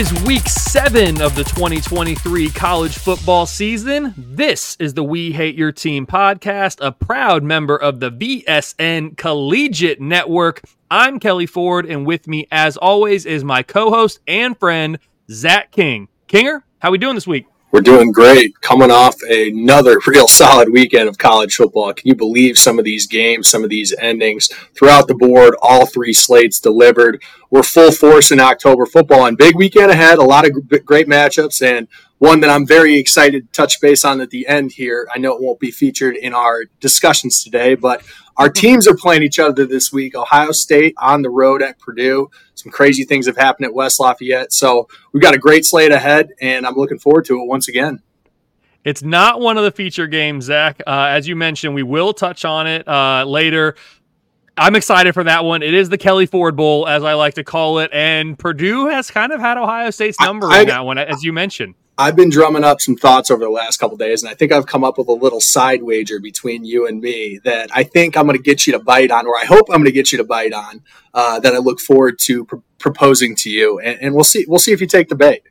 Is week seven of the 2023 college football season. This is the We Hate Your Team podcast, a proud member of the VSN Collegiate Network. I'm Kelly Ford, and with me, as always, is my co-host and friend Zach King. Kinger, how we doing this week? We're doing great. Coming off another real solid weekend of college football. Can you believe some of these games, some of these endings throughout the board? All three slates delivered. We're full force in October football and big weekend ahead. A lot of great matchups and one that I'm very excited to touch base on at the end here. I know it won't be featured in our discussions today, but our teams are playing each other this week. Ohio State on the road at Purdue. Some crazy things have happened at West Lafayette. So we've got a great slate ahead, and I'm looking forward to it once again. It's not one of the feature games, Zach. Uh, as you mentioned, we will touch on it uh, later. I'm excited for that one. It is the Kelly Ford Bowl, as I like to call it, and Purdue has kind of had Ohio State's number I, I, in that one, as you mentioned. I've been drumming up some thoughts over the last couple days, and I think I've come up with a little side wager between you and me that I think I'm going to get you to bite on, or I hope I'm going to get you to bite on. Uh, that I look forward to pr- proposing to you, and, and we'll see. We'll see if you take the bait.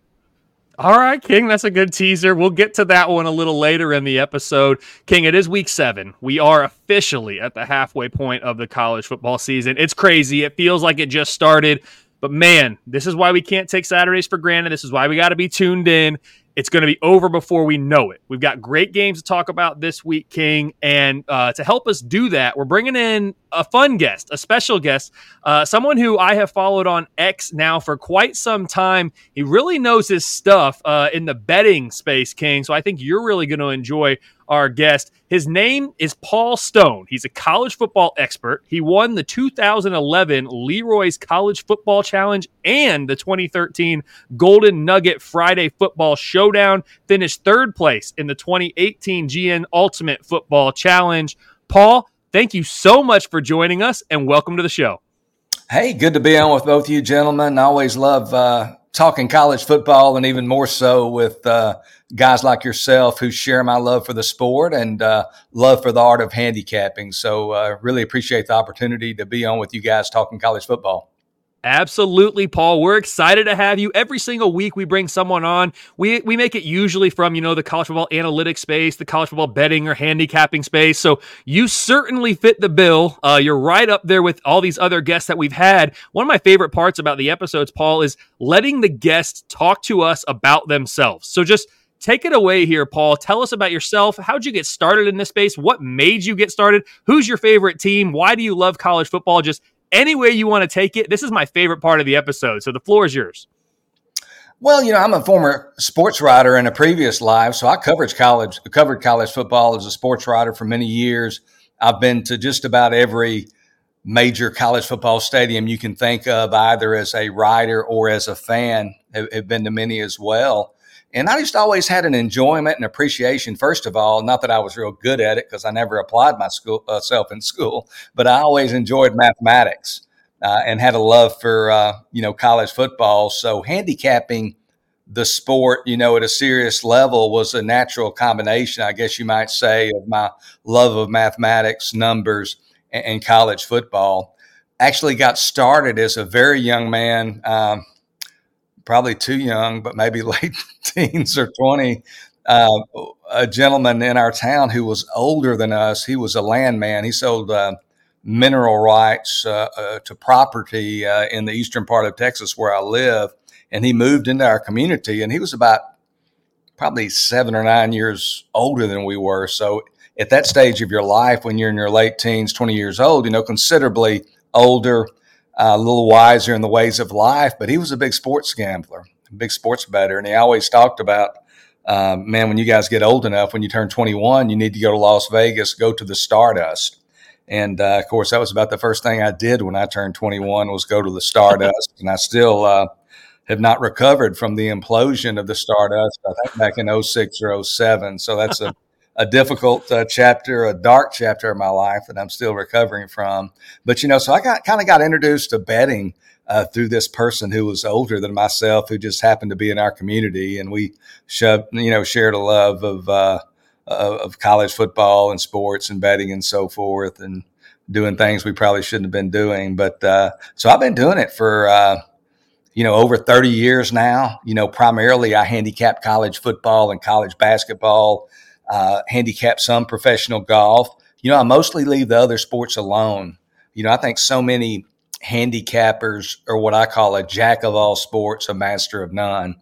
All right, King, that's a good teaser. We'll get to that one a little later in the episode. King, it is week seven. We are officially at the halfway point of the college football season. It's crazy. It feels like it just started. But man, this is why we can't take Saturdays for granted. This is why we got to be tuned in. It's going to be over before we know it. We've got great games to talk about this week, King. And uh, to help us do that, we're bringing in a fun guest, a special guest, uh, someone who I have followed on X now for quite some time. He really knows his stuff uh, in the betting space, King. So I think you're really going to enjoy our guest. His name is Paul Stone. He's a college football expert. He won the 2011 Leroy's College Football Challenge and the 2013 Golden Nugget Friday Football Showdown. Finished third place in the 2018 GN Ultimate Football Challenge. Paul, thank you so much for joining us and welcome to the show. Hey, good to be on with both of you gentlemen. I always love uh, talking college football and even more so with uh, guys like yourself who share my love for the sport and uh, love for the art of handicapping. So, uh, really appreciate the opportunity to be on with you guys talking college football. Absolutely, Paul. We're excited to have you. Every single week we bring someone on. We we make it usually from, you know, the college football analytics space, the college football betting or handicapping space. So you certainly fit the bill. Uh, you're right up there with all these other guests that we've had. One of my favorite parts about the episodes, Paul, is letting the guests talk to us about themselves. So just take it away here, Paul. Tell us about yourself. How'd you get started in this space? What made you get started? Who's your favorite team? Why do you love college football? Just any way you want to take it. This is my favorite part of the episode. So the floor is yours. Well, you know, I'm a former sports writer in a previous life, so I covered college covered college football as a sports writer for many years. I've been to just about every major college football stadium you can think of, either as a writer or as a fan. Have, have been to many as well. And I just always had an enjoyment and appreciation, first of all, not that I was real good at it because I never applied myself uh, in school, but I always enjoyed mathematics uh, and had a love for, uh, you know, college football. So handicapping the sport, you know, at a serious level was a natural combination, I guess you might say, of my love of mathematics, numbers, and, and college football. Actually got started as a very young man. Um, probably too young, but maybe late teens or 20. Uh, a gentleman in our town who was older than us, he was a landman. He sold uh, mineral rights uh, uh to property uh, in the eastern part of Texas where I live. And he moved into our community, and he was about probably seven or nine years older than we were. So at that stage of your life, when you're in your late teens, 20 years old, you know, considerably older, a little wiser in the ways of life, but he was a big sports gambler, big sports better. And he always talked about, um, man, when you guys get old enough, when you turn 21, you need to go to Las Vegas, go to the Stardust. And uh, of course, that was about the first thing I did when I turned 21 was go to the Stardust. and I still uh, have not recovered from the implosion of the Stardust, I think back in 06 or 07. So that's a a difficult uh, chapter, a dark chapter of my life that I'm still recovering from. But you know, so I got kind of got introduced to betting uh, through this person who was older than myself, who just happened to be in our community, and we shoved, you know, shared a love of uh, of college football and sports and betting and so forth, and doing things we probably shouldn't have been doing. But uh, so I've been doing it for uh, you know, over 30 years now. You know, primarily I handicap college football and college basketball, uh, handicap some professional golf. You know, I mostly leave the other sports alone. You know, I think so many handicappers are what I call a jack of all sports, a master of none.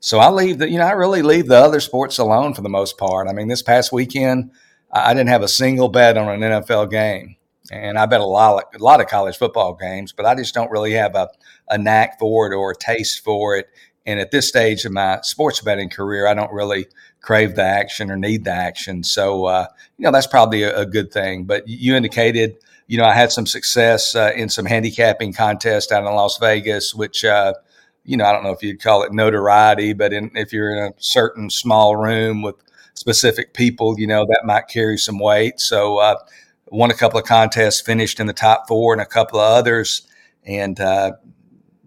So I leave the, you know, I really leave the other sports alone for the most part. I mean, this past weekend, I didn't have a single bet on an NFL game and I bet a lot, a lot of college football games, but I just don't really have a, a knack for it or a taste for it. And at this stage of my sports betting career, I don't really crave the action or need the action. So, uh, you know, that's probably a, a, good thing. But you indicated, you know, I had some success uh, in some handicapping contests down in Las Vegas, which, uh, you know, I don't know if you'd call it notoriety, but in, if you're in a certain small room with specific people, you know, that might carry some weight. So, uh, won a couple of contests, finished in the top four, and a couple of others, and uh,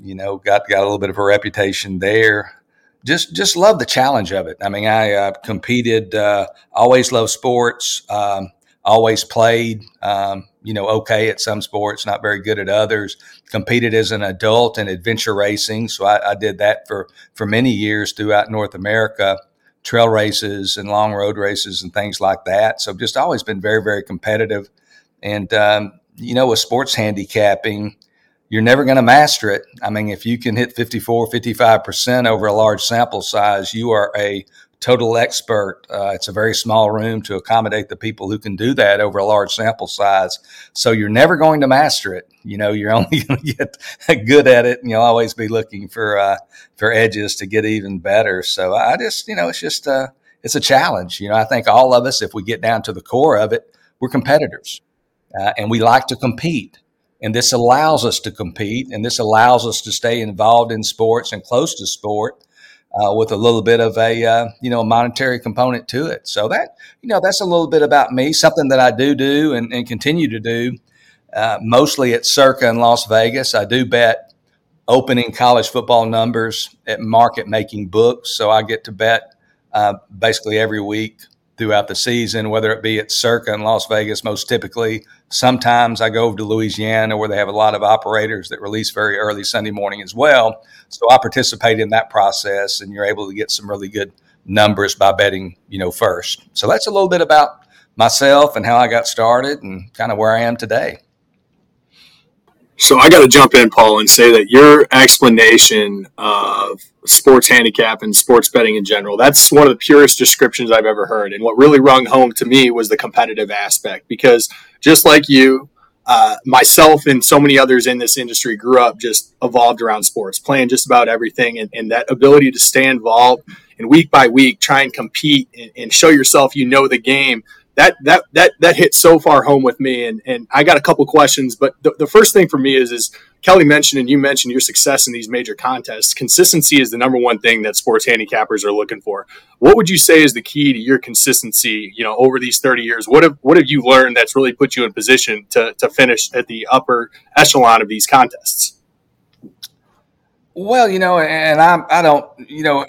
you know got got a little bit of a reputation there. Just just love the challenge of it. I mean, I uh, competed, uh, always loved sports, um, always played. Um, you know, okay at some sports, not very good at others. Competed as an adult in adventure racing, so I, I did that for for many years throughout North America trail races and long road races and things like that. So just always been very, very competitive. And, um, you know, with sports handicapping, you're never going to master it. I mean, if you can hit 54, 55% over a large sample size, you are a total expert. Uh, it's a very small room to accommodate the people who can do that over a large sample size. So you're never going to master it. You know, you're only going to get good at it, and you'll always be looking for uh, for edges to get even better. So I just, you know, it's just uh, it's a challenge. You know, I think all of us, if we get down to the core of it, we're competitors, uh, and we like to compete. And this allows us to compete, and this allows us to stay involved in sports and close to sport uh, with a little bit of a uh, you know monetary component to it. So that you know that's a little bit about me, something that I do do and, and continue to do, uh, mostly at Circa in Las Vegas. I do bet opening college football numbers at market making books, so I get to bet uh, basically every week throughout the season, whether it be at Circa in Las Vegas, most typically. Sometimes I go over to Louisiana where they have a lot of operators that release very early Sunday morning as well. So I participate in that process, and you're able to get some really good numbers by betting, you know, first. So that's a little bit about myself and how I got started and kind of where I am today. So I got to jump in, Paul, and say that your explanation of sports handicap and sports betting in general, that's one of the purest descriptions I've ever heard. And what really rung home to me was the competitive aspect because just like you, uh, myself and so many others in this industry grew up just evolved around sports, playing just about everything. And, and that ability to stay involved and week by week try and compete and, and show yourself you know the game that that that that hit so far home with me and and I got a couple questions but the, the first thing for me is is Kelly mentioned and you mentioned your success in these major contests. Consistency is the number one thing that sports handicappers are looking for. What would you say is the key to your consistency you know over these 30 years? What have what have you learned that's really put you in position to to finish at the upper echelon of these contests? Well you know and I I don't you know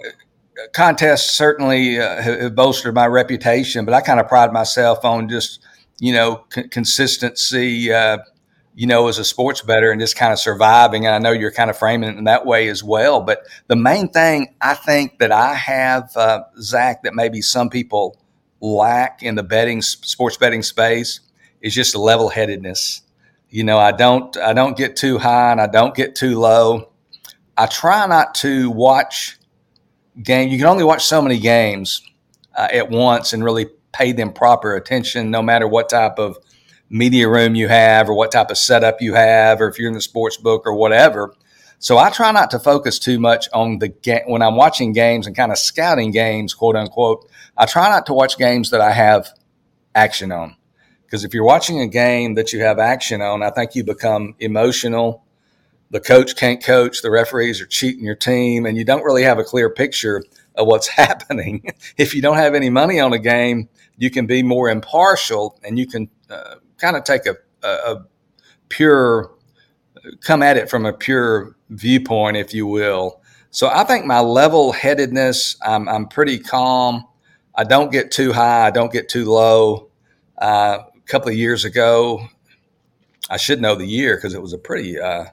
contests certainly uh, have bolstered my reputation, but I kind of pride myself on just you know c- consistency. Uh, you know, as a sports bettor and just kind of surviving. And I know you're kind of framing it in that way as well. But the main thing I think that I have, uh, Zach, that maybe some people lack in the betting sports betting space is just level headedness. You know, I don't I don't get too high and I don't get too low. I try not to watch game. You can only watch so many games uh, at once and really pay them proper attention, no matter what type of media room you have or what type of setup you have, or if you're in the sports book or whatever. So I try not to focus too much on the game when I'm watching games and kind of scouting games, quote unquote. I try not to watch games that I have action on. Because if you're watching a game that you have action on, I think you become emotional the coach can't coach, the referees are cheating your team, and you don't really have a clear picture of what's happening. if you don't have any money on a game, you can be more impartial and you can uh, kind of take a, a, a, pure, come at it from a pure viewpoint, if you will. So I think my level headedness, I'm, I'm pretty calm. I don't get too high, I don't get too low. Uh, a couple of years ago, I should know the year because it was a pretty uh,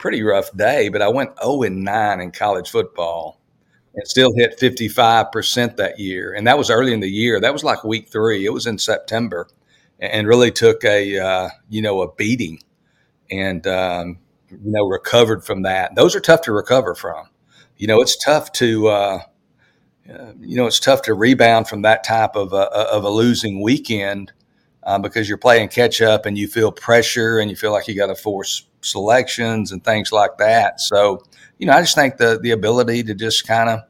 pretty rough day, but I went 0 and 9 in college football and still hit 55% that year. And that was early in the year. That was like week three. It was in September and really took a, uh, you know, a beating and, um, you know, recovered from that. Those are tough to recover from. You know, it's tough to, uh, uh, you know, it's tough to rebound from that type of a, of a losing weekend uh, because you're playing catch up and you feel pressure and you feel like you got to force selections and things like that. So, you know, I just think the the ability to just kind of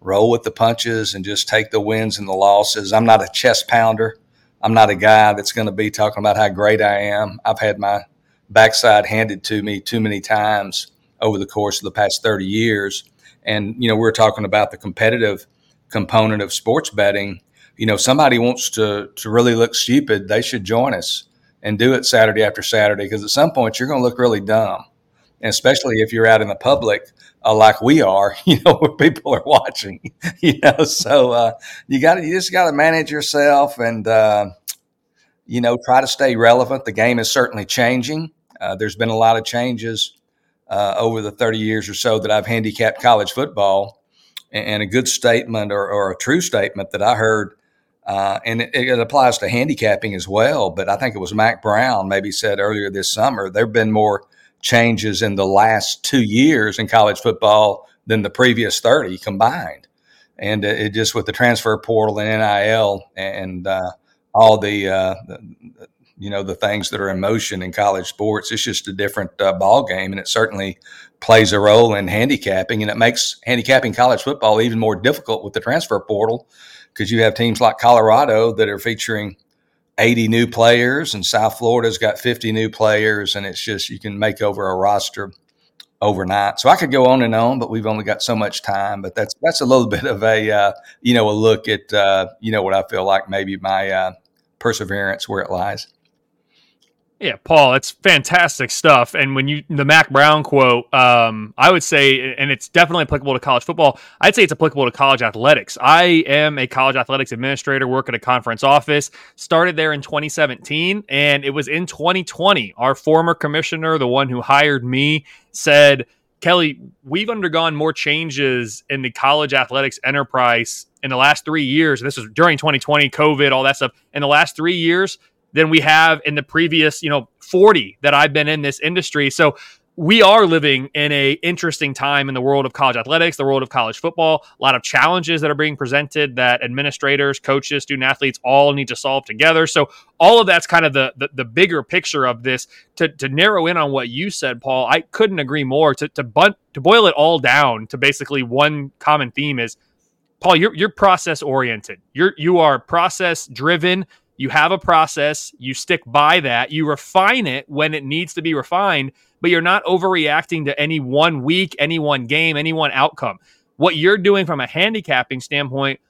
roll with the punches and just take the wins and the losses. I'm not a chest pounder. I'm not a guy that's going to be talking about how great I am. I've had my backside handed to me too many times over the course of the past 30 years. And, you know, we're talking about the competitive component of sports betting. You know, somebody wants to, to really look stupid, they should join us and do it Saturday after Saturday because at some point you're going to look really dumb. And especially if you're out in the public uh, like we are, you know, where people are watching, you know, so uh, you got to, you just got to manage yourself and, uh, you know, try to stay relevant. The game is certainly changing. Uh, there's been a lot of changes uh, over the 30 years or so that I've handicapped college football. And, a good statement or, or, a true statement that I heard, uh, and it, it, applies to handicapping as well. But I think it was Mack Brown maybe said earlier this summer there have been more changes in the last two years in college football than the previous 30 combined. And it, just with the transfer portal and NIL and uh, all the, uh, the you know the things that are in motion in college sports. It's just a different uh, ball game, and it certainly plays a role in handicapping, and it makes handicapping college football even more difficult with the transfer portal because you have teams like Colorado that are featuring 80 new players, and South Florida's got 50 new players, and it's just you can make over a roster overnight. So I could go on and on, but we've only got so much time. But that's that's a little bit of a uh, you know a look at uh, you know what I feel like maybe my uh, perseverance where it lies. Yeah, Paul, it's fantastic stuff. And when you the Mack Brown quote, um, I would say, and it's definitely applicable to college football. I'd say it's applicable to college athletics. I am a college athletics administrator, work at a conference office. Started there in 2017, and it was in 2020. Our former commissioner, the one who hired me, said, "Kelly, we've undergone more changes in the college athletics enterprise in the last three years. This was during 2020, COVID, all that stuff. In the last three years." Than we have in the previous, you know, 40 that I've been in this industry. So we are living in a interesting time in the world of college athletics, the world of college football. A lot of challenges that are being presented that administrators, coaches, student athletes all need to solve together. So all of that's kind of the the, the bigger picture of this. To, to narrow in on what you said, Paul, I couldn't agree more. To to bunt, to boil it all down to basically one common theme is Paul, you're you're process oriented. You're you are process driven. You have a process, you stick by that, you refine it when it needs to be refined, but you're not overreacting to any one week, any one game, any one outcome. What you're doing from a handicapping standpoint,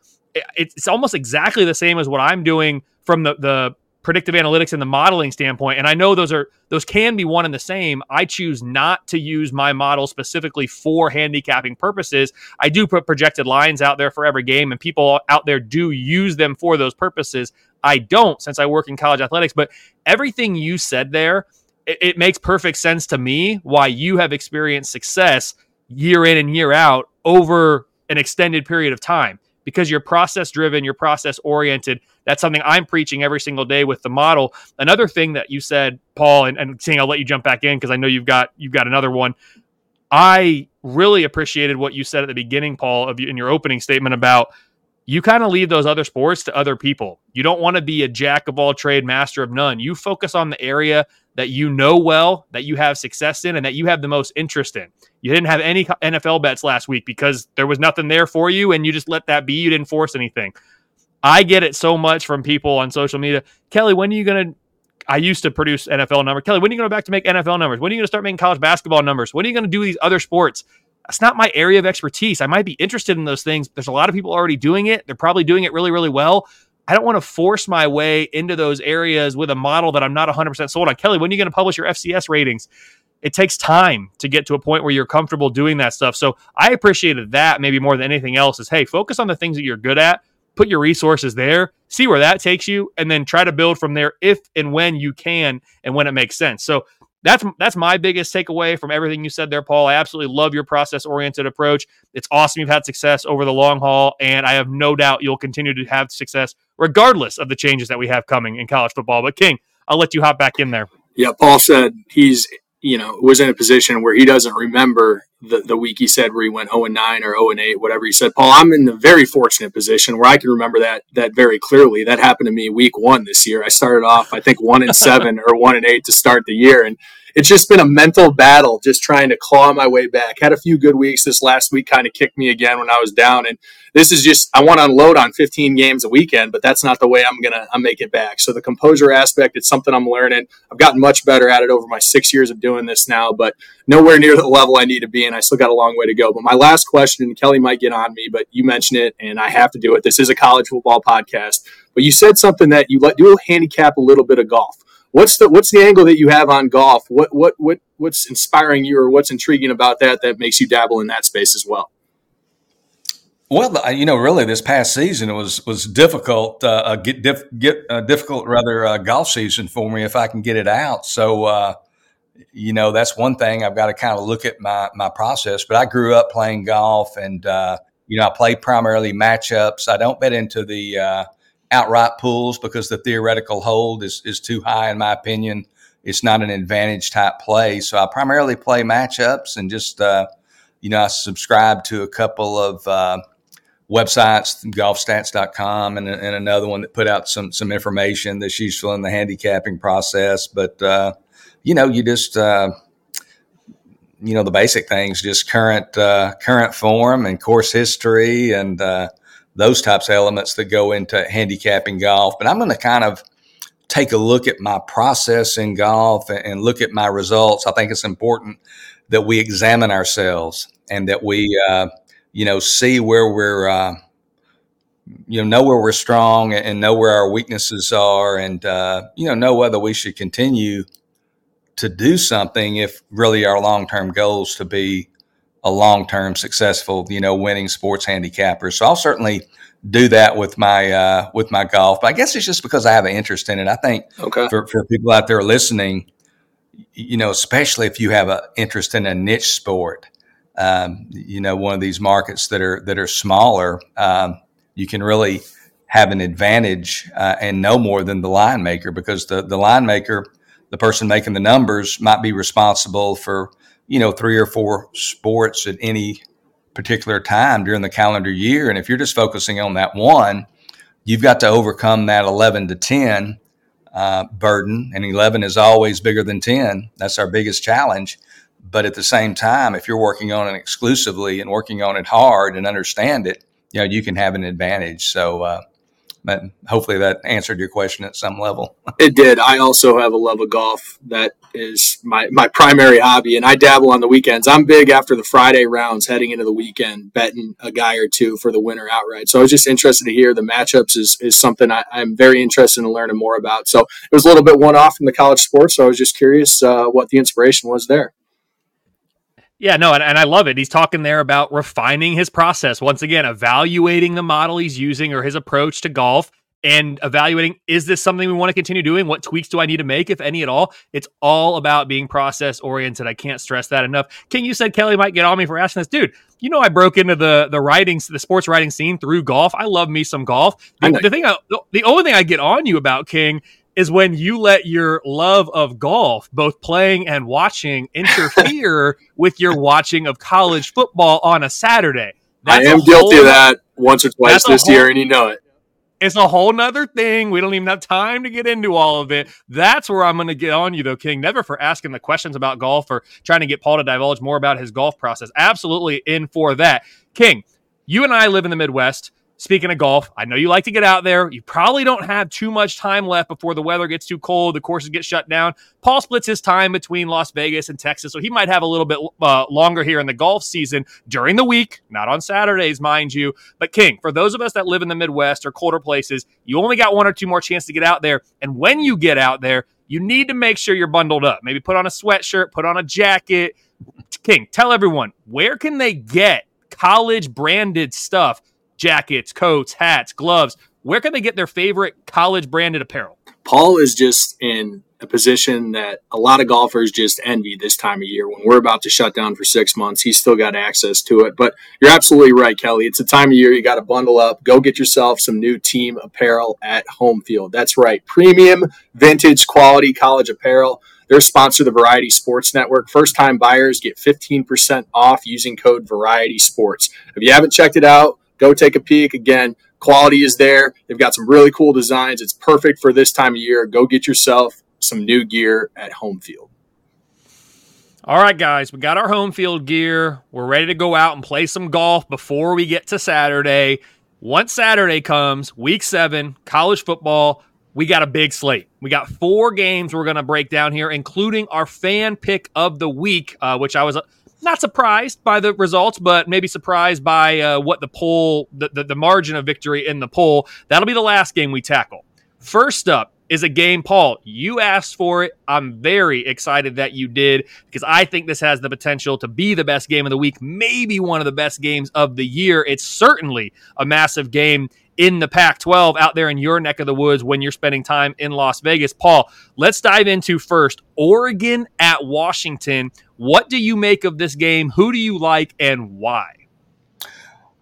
it's almost exactly the same as what I'm doing from the, the predictive analytics and the modeling standpoint and i know those are those can be one and the same. I choose not to use my model specifically for handicapping purposes. I do put projected lines out there for every game and people out there do use them for those purposes. I don't since i work in college athletics but everything you said there it, it makes perfect sense to me why you have experienced success year in and year out over an extended period of time because you're process driven, you're process oriented. That's something I'm preaching every single day with the model. Another thing that you said, Paul, and, and seeing I'll let you jump back in because I know you've got you've got another one. I really appreciated what you said at the beginning, Paul, of you, in your opening statement about you kind of leave those other sports to other people. You don't want to be a jack of all trade, master of none. You focus on the area that you know well, that you have success in, and that you have the most interest in. You didn't have any NFL bets last week because there was nothing there for you, and you just let that be. You didn't force anything. I get it so much from people on social media. Kelly, when are you going to? I used to produce NFL numbers. Kelly, when are you going to go back to make NFL numbers? When are you going to start making college basketball numbers? When are you going to do these other sports? That's not my area of expertise. I might be interested in those things. There's a lot of people already doing it. They're probably doing it really, really well. I don't want to force my way into those areas with a model that I'm not 100% sold on. Kelly, when are you going to publish your FCS ratings? It takes time to get to a point where you're comfortable doing that stuff. So I appreciated that maybe more than anything else is hey, focus on the things that you're good at, put your resources there, see where that takes you, and then try to build from there if and when you can and when it makes sense. So that's that's my biggest takeaway from everything you said there, Paul. I absolutely love your process oriented approach. It's awesome you've had success over the long haul, and I have no doubt you'll continue to have success regardless of the changes that we have coming in college football. But King, I'll let you hop back in there. Yeah, Paul said he's you know was in a position where he doesn't remember the, the week he said where he went 0 and 9 or 0 and 8, whatever he said. Paul, I'm in a very fortunate position where I can remember that that very clearly. That happened to me week one this year. I started off, I think, one and seven or one and eight to start the year. And it's just been a mental battle just trying to claw my way back. Had a few good weeks this last week, kind of kicked me again when I was down. And this is just I want to unload on 15 games a weekend, but that's not the way I'm gonna I make it back. So the composure aspect, it's something I'm learning. I've gotten much better at it over my six years of doing this now, but nowhere near the level I need to be, and I still got a long way to go. But my last question, Kelly might get on me, but you mentioned it, and I have to do it. This is a college football podcast, but you said something that you do handicap a little bit of golf. What's the what's the angle that you have on golf? What what what what's inspiring you, or what's intriguing about that that makes you dabble in that space as well? Well, you know, really, this past season was was difficult. Uh, get get uh, difficult rather uh, golf season for me if I can get it out. So, uh, you know, that's one thing I've got to kind of look at my my process. But I grew up playing golf, and uh, you know, I play primarily matchups. I don't bet into the uh, outright pools because the theoretical hold is is too high in my opinion. It's not an advantage type play. So I primarily play matchups and just you know, I subscribe to a couple of websites, golfstats.com, and, and another one that put out some some information that's useful in the handicapping process. But uh, you know, you just uh, you know the basic things, just current uh, current form and course history and uh, those types of elements that go into handicapping golf. But I'm going to kind of take a look at my process in golf and look at my results. I think it's important that we examine ourselves and that we uh, you know, see where we're, uh, you know, know where we're strong and know where our weaknesses are, and uh, you know, know whether we should continue to do something if really our long term goals to be a long term successful, you know, winning sports handicapper. So I'll certainly do that with my uh, with my golf. But I guess it's just because I have an interest in it. I think okay. for for people out there listening, you know, especially if you have an interest in a niche sport, um, you know, one of these markets that are that are smaller, um, you can really have an advantage uh, and no more than the line maker because the the line maker, the person making the numbers, might be responsible for you know three or four sports at any particular time during the calendar year, and if you're just focusing on that one, you've got to overcome that eleven to ten. Uh, burden and 11 is always bigger than 10 that's our biggest challenge but at the same time, if you're working on it exclusively and working on it hard and understand it, you know, you can have an advantage. So, uh, but hopefully that answered your question at some level. it did. I also have a love of golf. That is my, my primary hobby, and I dabble on the weekends. I'm big after the Friday rounds heading into the weekend, betting a guy or two for the winner outright. So I was just interested to hear the matchups is, is something I, am very interested in learning more about. So it was a little bit one off from the college sports. So I was just curious uh, what the inspiration was there. Yeah, no, and, and I love it. He's talking there about refining his process. Once again, evaluating the model he's using or his approach to golf and evaluating is this something we want to continue doing? What tweaks do I need to make, if any at all? It's all about being process oriented. I can't stress that enough. King, you said Kelly might get on me for asking this. Dude, you know I broke into the the writing, the sports writing scene through golf. I love me some golf. The, the thing, I, the only thing I get on you about, King, is when you let your love of golf, both playing and watching, interfere with your watching of college football on a Saturday. That's I am guilty of that once or twice this whole, year, and you know it. It's a whole nother thing. We don't even have time to get into all of it. That's where I'm going to get on you, though, King. Never for asking the questions about golf or trying to get Paul to divulge more about his golf process. Absolutely in for that. King, you and I live in the Midwest. Speaking of golf, I know you like to get out there. You probably don't have too much time left before the weather gets too cold, the courses get shut down. Paul splits his time between Las Vegas and Texas, so he might have a little bit uh, longer here in the golf season during the week, not on Saturdays, mind you. But King, for those of us that live in the Midwest or colder places, you only got one or two more chances to get out there. And when you get out there, you need to make sure you're bundled up. Maybe put on a sweatshirt, put on a jacket. King, tell everyone where can they get college branded stuff jackets, coats, hats, gloves. Where can they get their favorite college branded apparel? Paul is just in a position that a lot of golfers just envy this time of year. When we're about to shut down for six months, he's still got access to it. But you're absolutely right, Kelly. It's a time of year you got to bundle up, go get yourself some new team apparel at Homefield. That's right. Premium, vintage, quality college apparel. They're sponsor the Variety Sports Network. First time buyers get 15% off using code Variety Sports. If you haven't checked it out, go take a peek. Again, quality is there. They've got some really cool designs. It's perfect for this time of year. Go get yourself some new gear at Homefield. All right, guys, we got our Homefield gear. We're ready to go out and play some golf before we get to Saturday. Once Saturday comes, week seven, college football, we got a big slate. We got four games we're going to break down here, including our fan pick of the week, uh, which I was not surprised by the results, but maybe surprised by uh, what the poll, the, the, the margin of victory in the poll. That'll be the last game we tackle. First up, is a game, Paul. You asked for it. I'm very excited that you did because I think this has the potential to be the best game of the week, maybe one of the best games of the year. It's certainly a massive game in the Pac 12 out there in your neck of the woods when you're spending time in Las Vegas. Paul, let's dive into first Oregon at Washington. What do you make of this game? Who do you like and why?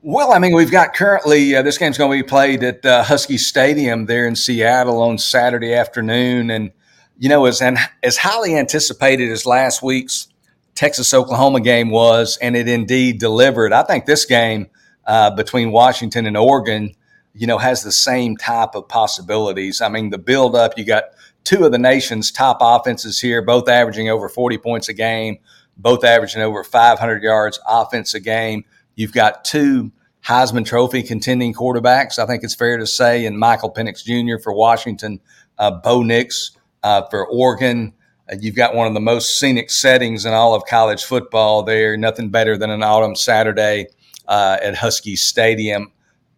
Well, I mean, we've got currently uh, this game's going to be played at uh, Husky Stadium there in Seattle on Saturday afternoon, and you know, as and as highly anticipated as last week's Texas Oklahoma game was, and it indeed delivered. I think this game uh, between Washington and Oregon, you know, has the same type of possibilities. I mean, the build up, you got two of the nation's top offenses here, both averaging over 40 points a game, both averaging over 500 yards offense a game You've got two Heisman Trophy contending quarterbacks. I think it's fair to say, and Michael Penix Jr. for Washington, uh, Bo Nix uh, for Oregon. Uh, you've got one of the most scenic settings in all of college football there. Nothing better than an autumn Saturday uh, at Husky Stadium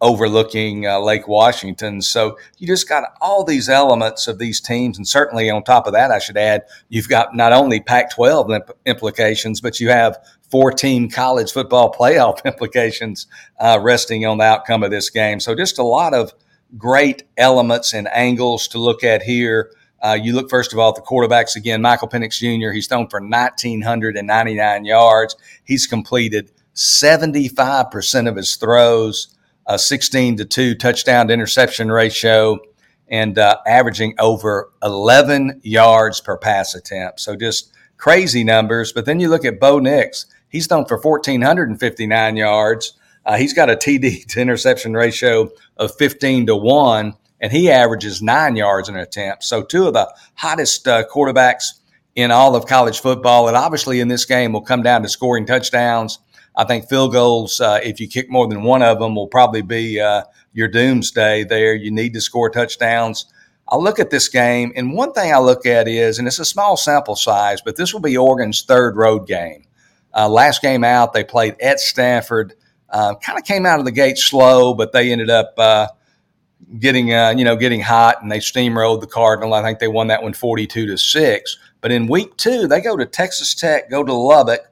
overlooking uh, Lake Washington. So you just got all these elements of these teams. And certainly on top of that, I should add, you've got not only Pac 12 imp- implications, but you have four team college football playoff implications uh, resting on the outcome of this game. So just a lot of great elements and angles to look at here. Uh, you look first of all at the quarterbacks again. Michael Penix Jr. He's thrown for 1,999 yards. He's completed 75% of his throws a 16 to 2 touchdown to interception ratio and uh, averaging over 11 yards per pass attempt. So just crazy numbers. But then you look at Bo Nix, he's thrown for 1,459 yards. Uh, he's got a TD to interception ratio of 15 to 1, and he averages nine yards in an attempt. So, two of the hottest uh, quarterbacks in all of college football. And obviously, in this game, will come down to scoring touchdowns I think field goals, uh, if you kick more than one of them, will probably be uh, your doomsday there. You need to score touchdowns. I look at this game, and one thing I look at is, and it's a small sample size, but this will be Oregon's third road game. Uh, last game out, they played at Stanford. Uh, kind of came out of the gate slow, but they ended up uh, getting uh, you know getting hot, and they steamrolled the Cardinal. I think they won that one forty two to six. But in week two, they go to Texas Tech, go to Lubbock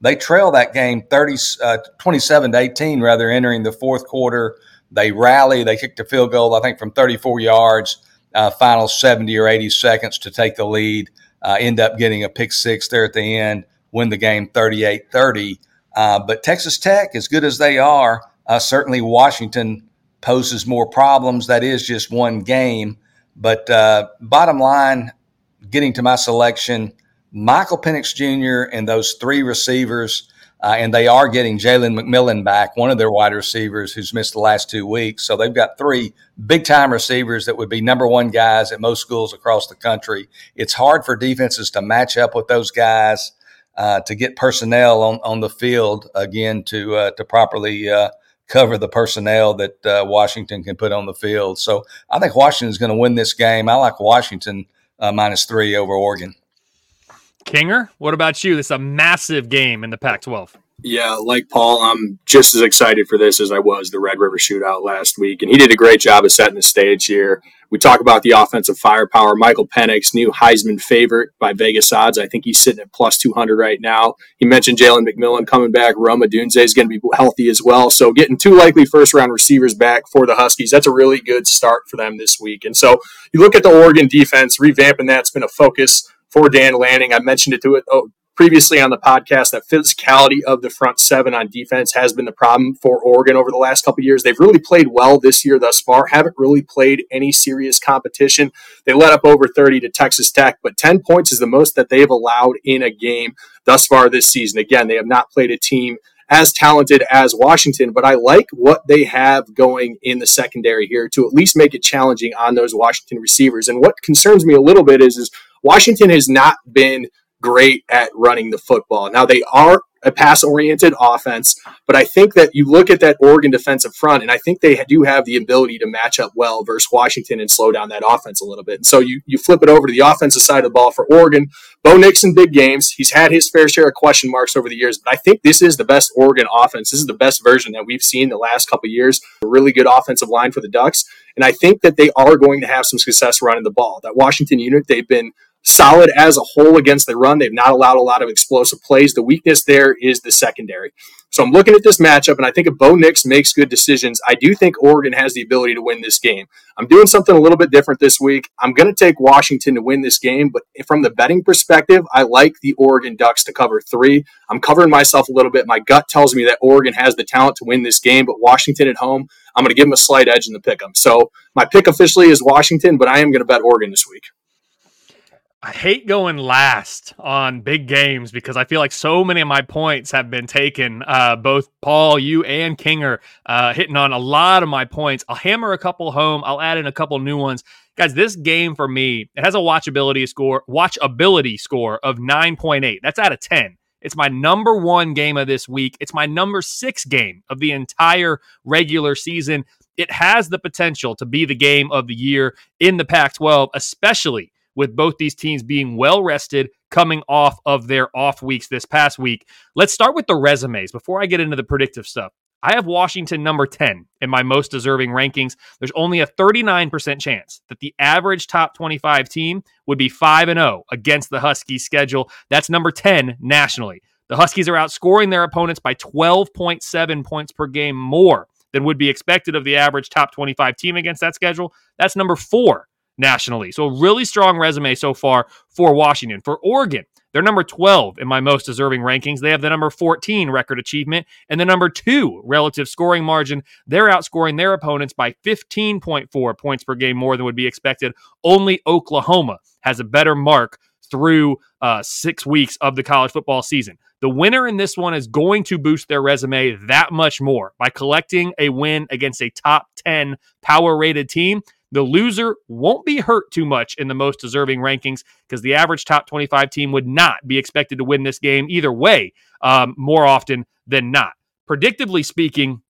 they trail that game 30, uh, 27 to 18, rather, entering the fourth quarter. They rally. They kicked a field goal, I think, from 34 yards, uh, final 70 or 80 seconds to take the lead. Uh, end up getting a pick six there at the end, win the game 38 30. Uh, but Texas Tech, as good as they are, uh, certainly Washington poses more problems. That is just one game. But uh, bottom line, getting to my selection, Michael Penix Jr. and those three receivers, uh, and they are getting Jalen McMillan back, one of their wide receivers who's missed the last two weeks. So they've got three big time receivers that would be number one guys at most schools across the country. It's hard for defenses to match up with those guys. Uh, to get personnel on, on the field again to uh, to properly uh, cover the personnel that uh, Washington can put on the field. So I think Washington is going to win this game. I like Washington uh, minus three over Oregon. Kinger, what about you? This is a massive game in the Pac 12. Yeah, like Paul, I'm just as excited for this as I was the Red River Shootout last week, and he did a great job of setting the stage here. We talk about the offensive firepower. Michael Penix, new Heisman favorite by Vegas odds. I think he's sitting at plus 200 right now. He mentioned Jalen McMillan coming back. Rome Odunze is going to be healthy as well. So getting two likely first round receivers back for the Huskies, that's a really good start for them this week. And so you look at the Oregon defense, revamping that's been a focus for Dan Lanning. I mentioned it to it oh, previously on the podcast that physicality of the front seven on defense has been the problem for Oregon over the last couple years. They've really played well this year thus far, haven't really played any serious competition. They let up over 30 to Texas Tech, but 10 points is the most that they've allowed in a game thus far this season. Again, they have not played a team as talented as Washington, but I like what they have going in the secondary here to at least make it challenging on those Washington receivers. And what concerns me a little bit is, is Washington has not been great at running the football. Now they are a pass oriented offense, but I think that you look at that Oregon defensive front, and I think they do have the ability to match up well versus Washington and slow down that offense a little bit. And so you, you flip it over to the offensive side of the ball for Oregon. Bo Nix in, big games. He's had his fair share of question marks over the years, but I think this is the best Oregon offense. This is the best version that we've seen the last couple years. A really good offensive line for the Ducks. And I think that they are going to have some success running the ball. That Washington unit, they've been solid as a whole against the run. They've not allowed a lot of explosive plays. The weakness there is the secondary. So I'm looking at this matchup, and I think if Bo Nix makes good decisions, I do think Oregon has the ability to win this game. I'm doing something a little bit different this week. I'm going to take Washington to win this game, but from the betting perspective, I like the Oregon Ducks to cover three. I'm covering myself a little bit. My gut tells me that Oregon has the talent to win this game, but Washington at home, I'm going to give them a slight edge in the pick 'em. So my pick officially is Washington, but I am going to bet Oregon this week. I hate going last on big games because I feel like so many of my points have been taken. Uh, both Paul, you, and Kinger uh, hitting on a lot of my points. I'll hammer a couple home. I'll add in a couple new ones. Guys, this game for me, it has a watchability score, watchability score of 9.8. That's out of 10. It's my number one game of this week. It's my number six game of the entire regular season. It has the potential to be the game of the year in the Pac 12, especially with both these teams being well rested coming off of their off weeks this past week. Let's start with the resumes before I get into the predictive stuff. I have Washington number 10 in my most deserving rankings. There's only a 39% chance that the average top 25 team would be 5 and 0 against the Huskies schedule. That's number 10 nationally. The Huskies are outscoring their opponents by 12.7 points per game more than would be expected of the average top 25 team against that schedule. That's number 4 nationally. So, really strong resume so far for Washington. For Oregon, they're number 12 in my most deserving rankings. They have the number 14 record achievement and the number two relative scoring margin. They're outscoring their opponents by 15.4 points per game more than would be expected. Only Oklahoma has a better mark through uh, six weeks of the college football season. The winner in this one is going to boost their resume that much more by collecting a win against a top 10 power rated team. The loser won't be hurt too much in the most deserving rankings because the average top 25 team would not be expected to win this game either way um, more often than not. Predictably speaking,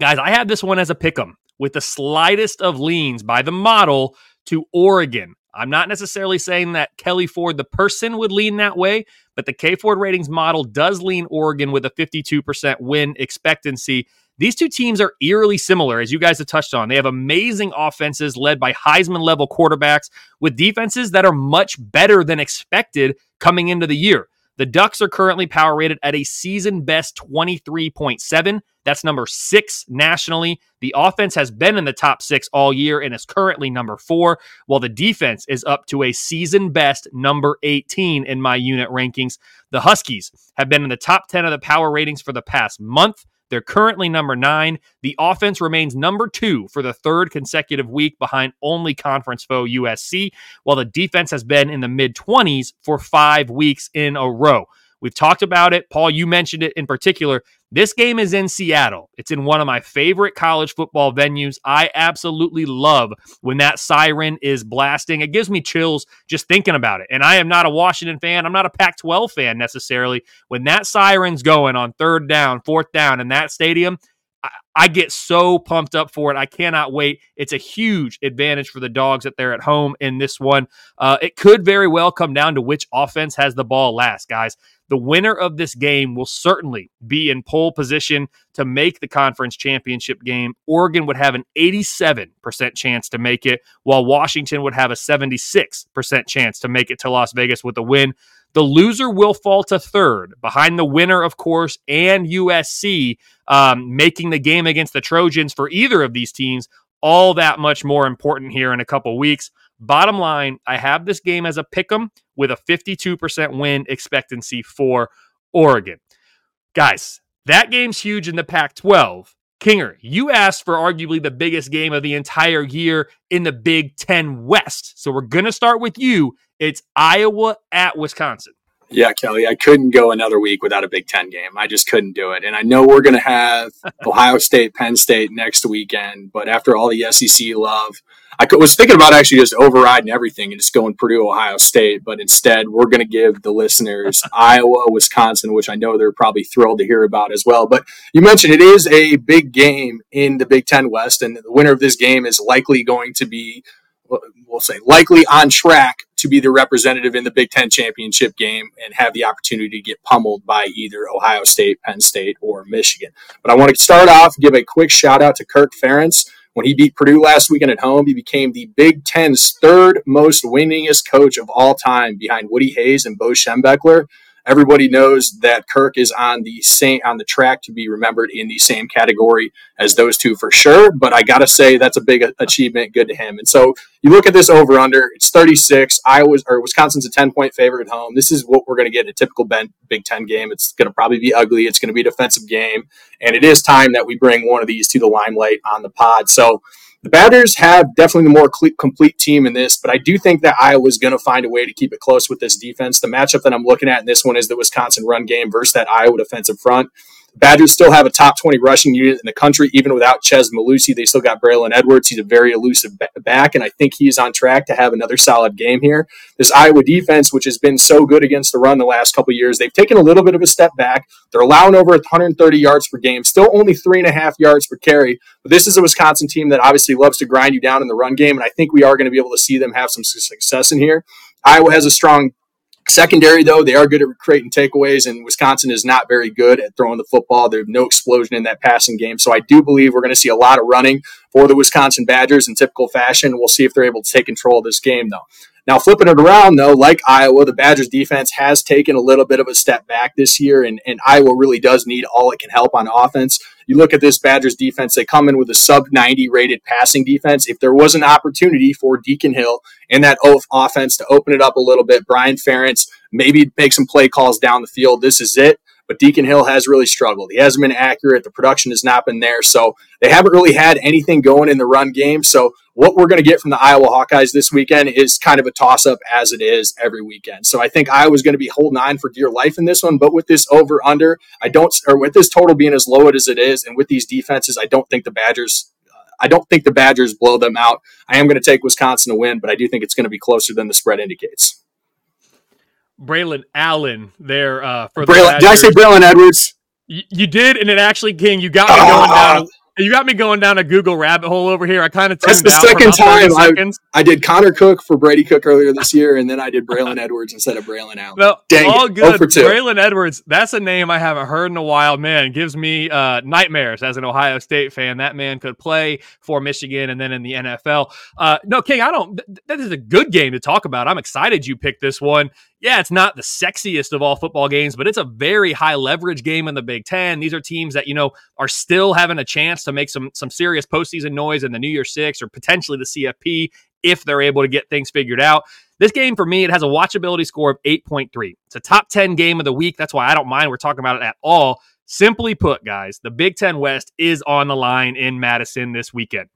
guys, I have this one as a pick 'em with the slightest of leans by the model to Oregon. I'm not necessarily saying that Kelly Ford, the person, would lean that way, but the K Ford ratings model does lean Oregon with a 52% win expectancy. These two teams are eerily similar, as you guys have touched on. They have amazing offenses led by Heisman level quarterbacks with defenses that are much better than expected coming into the year. The Ducks are currently power rated at a season best 23.7. That's number six nationally. The offense has been in the top six all year and is currently number four, while the defense is up to a season best number 18 in my unit rankings. The Huskies have been in the top 10 of the power ratings for the past month. They're currently number nine. The offense remains number two for the third consecutive week behind only conference foe USC, while the defense has been in the mid 20s for five weeks in a row. We've talked about it. Paul, you mentioned it in particular. This game is in Seattle. It's in one of my favorite college football venues. I absolutely love when that siren is blasting. It gives me chills just thinking about it. And I am not a Washington fan. I'm not a Pac 12 fan necessarily. When that siren's going on third down, fourth down in that stadium, I, get so pumped up for it. I cannot wait. It's a huge advantage for the dogs that they're at home in this one. Uh, it could very well come down to which offense has the ball last, guys. The winner of this game will certainly be in pole position to make the conference championship game. Oregon would have an 87% chance to make it, while Washington would have a 76% chance to make it to Las Vegas with a win. The loser will fall to third, behind the winner, of course, and USC, um, making the game against the Trojans for either of these teams all that much more important here in a couple weeks. Bottom line, I have this game as a pick 'em with a 52% win expectancy for Oregon. Guys, that game's huge in the Pac 12. Kinger, you asked for arguably the biggest game of the entire year in the Big Ten West. So we're going to start with you. It's Iowa at Wisconsin. Yeah, Kelly, I couldn't go another week without a Big Ten game. I just couldn't do it. And I know we're going to have Ohio State, Penn State next weekend, but after all the SEC love, I was thinking about actually just overriding everything and just going Purdue, Ohio State, but instead we're going to give the listeners Iowa, Wisconsin, which I know they're probably thrilled to hear about as well. But you mentioned it is a big game in the Big Ten West, and the winner of this game is likely going to be we'll say likely on track to be the representative in the Big Ten championship game and have the opportunity to get pummeled by either Ohio State, Penn State, or Michigan. But I want to start off, give a quick shout out to Kirk Ferentz. When he beat Purdue last weekend at home, he became the Big Ten's third most winningest coach of all time behind Woody Hayes and Bo Schembechler everybody knows that Kirk is on the same on the track to be remembered in the same category as those two for sure. But I gotta say that's a big achievement. Good to him. And so you look at this over under. It's 36. Iowa's or Wisconsin's a 10 point favorite at home. This is what we're to get a typical Big Ten game. It's to probably be ugly. It's to be a defensive game, and it is time that we bring one of these to the limelight on the pod. So. The Badgers have definitely the more complete team in this, but I do think that Iowa's going to find a way to keep it close with this defense. The matchup that I'm looking at in this one is the Wisconsin run game versus that Iowa defensive front. Badgers still have a top 20 rushing unit in the country, even without Chez Mellusi. They still got Braylon Edwards. He's a very elusive back, and I think he's on track to have another solid game here. This Iowa defense, which has been so good against the run the last couple years, they've taken a little bit of a step back. They're allowing over 130 yards per game, still only three and a half yards per carry. But this is a Wisconsin team that obviously loves to grind you down in the run game, and I think we are going to be able to see them have some success in here. Iowa has a strong Secondary, though, they are good at creating takeaways, and Wisconsin is not very good at throwing the football. There's no explosion in that passing game. So I do believe we're going to see a lot of running for the Wisconsin Badgers in typical fashion. We'll see if they're able to take control of this game, though. Now, flipping it around, though, like Iowa, the Badgers defense has taken a little bit of a step back this year, and, and Iowa really does need all it can help on offense. You look at this Badgers defense, they come in with a sub 90 rated passing defense. If there was an opportunity for Deacon Hill in that offense to open it up a little bit, Brian Ferentz maybe make some play calls down the field, this is it. But Deacon Hill has really struggled. He hasn't been accurate. The production has not been there. So they haven't really had anything going in the run game. So what we're going to get from the Iowa Hawkeyes this weekend is kind of a toss up as it is every weekend. So I think Iowa's going to be holding on for dear life in this one. But with this over under, I don't, or with this total being as low as it is, and with these defenses, I don't think the Badgers. Uh, I don't think the Badgers blow them out. I am going to take Wisconsin to win, but I do think it's going to be closer than the spread indicates. Braylon Allen there uh, for Braylon, the Did I say Braylon Edwards? You, you, did, and it actually, King, you got me going down. You got me going down a Google rabbit hole over here. I kind of That's the second time I, I, did Connor Cook for Brady Cook earlier this year, and then I did Braylon Edwards instead of Braylon Allen. No, Dang all it. good. Braylon Edwards. That's a name I haven't heard in a while. Man, gives me uh, nightmares as an Ohio State fan. That man could play for Michigan and then in the NFL. Uh, no, King, I don't. Th- that is a good game to talk about. I'm excited you picked this one yeah, it's not the sexiest of all football games, but it's a very high leverage game in the Big Ten. These are teams that, you know, are still having a chance to make some some serious postseason noise in the New Year Six or potentially the CFP if they're able to get things figured out. This game for me, it has a watchability score of 8.3. It's a top 10 game of the week. That's why I don't mind we're talking about it at all. Simply put, guys, the Big Ten West is on the line in Madison this weekend.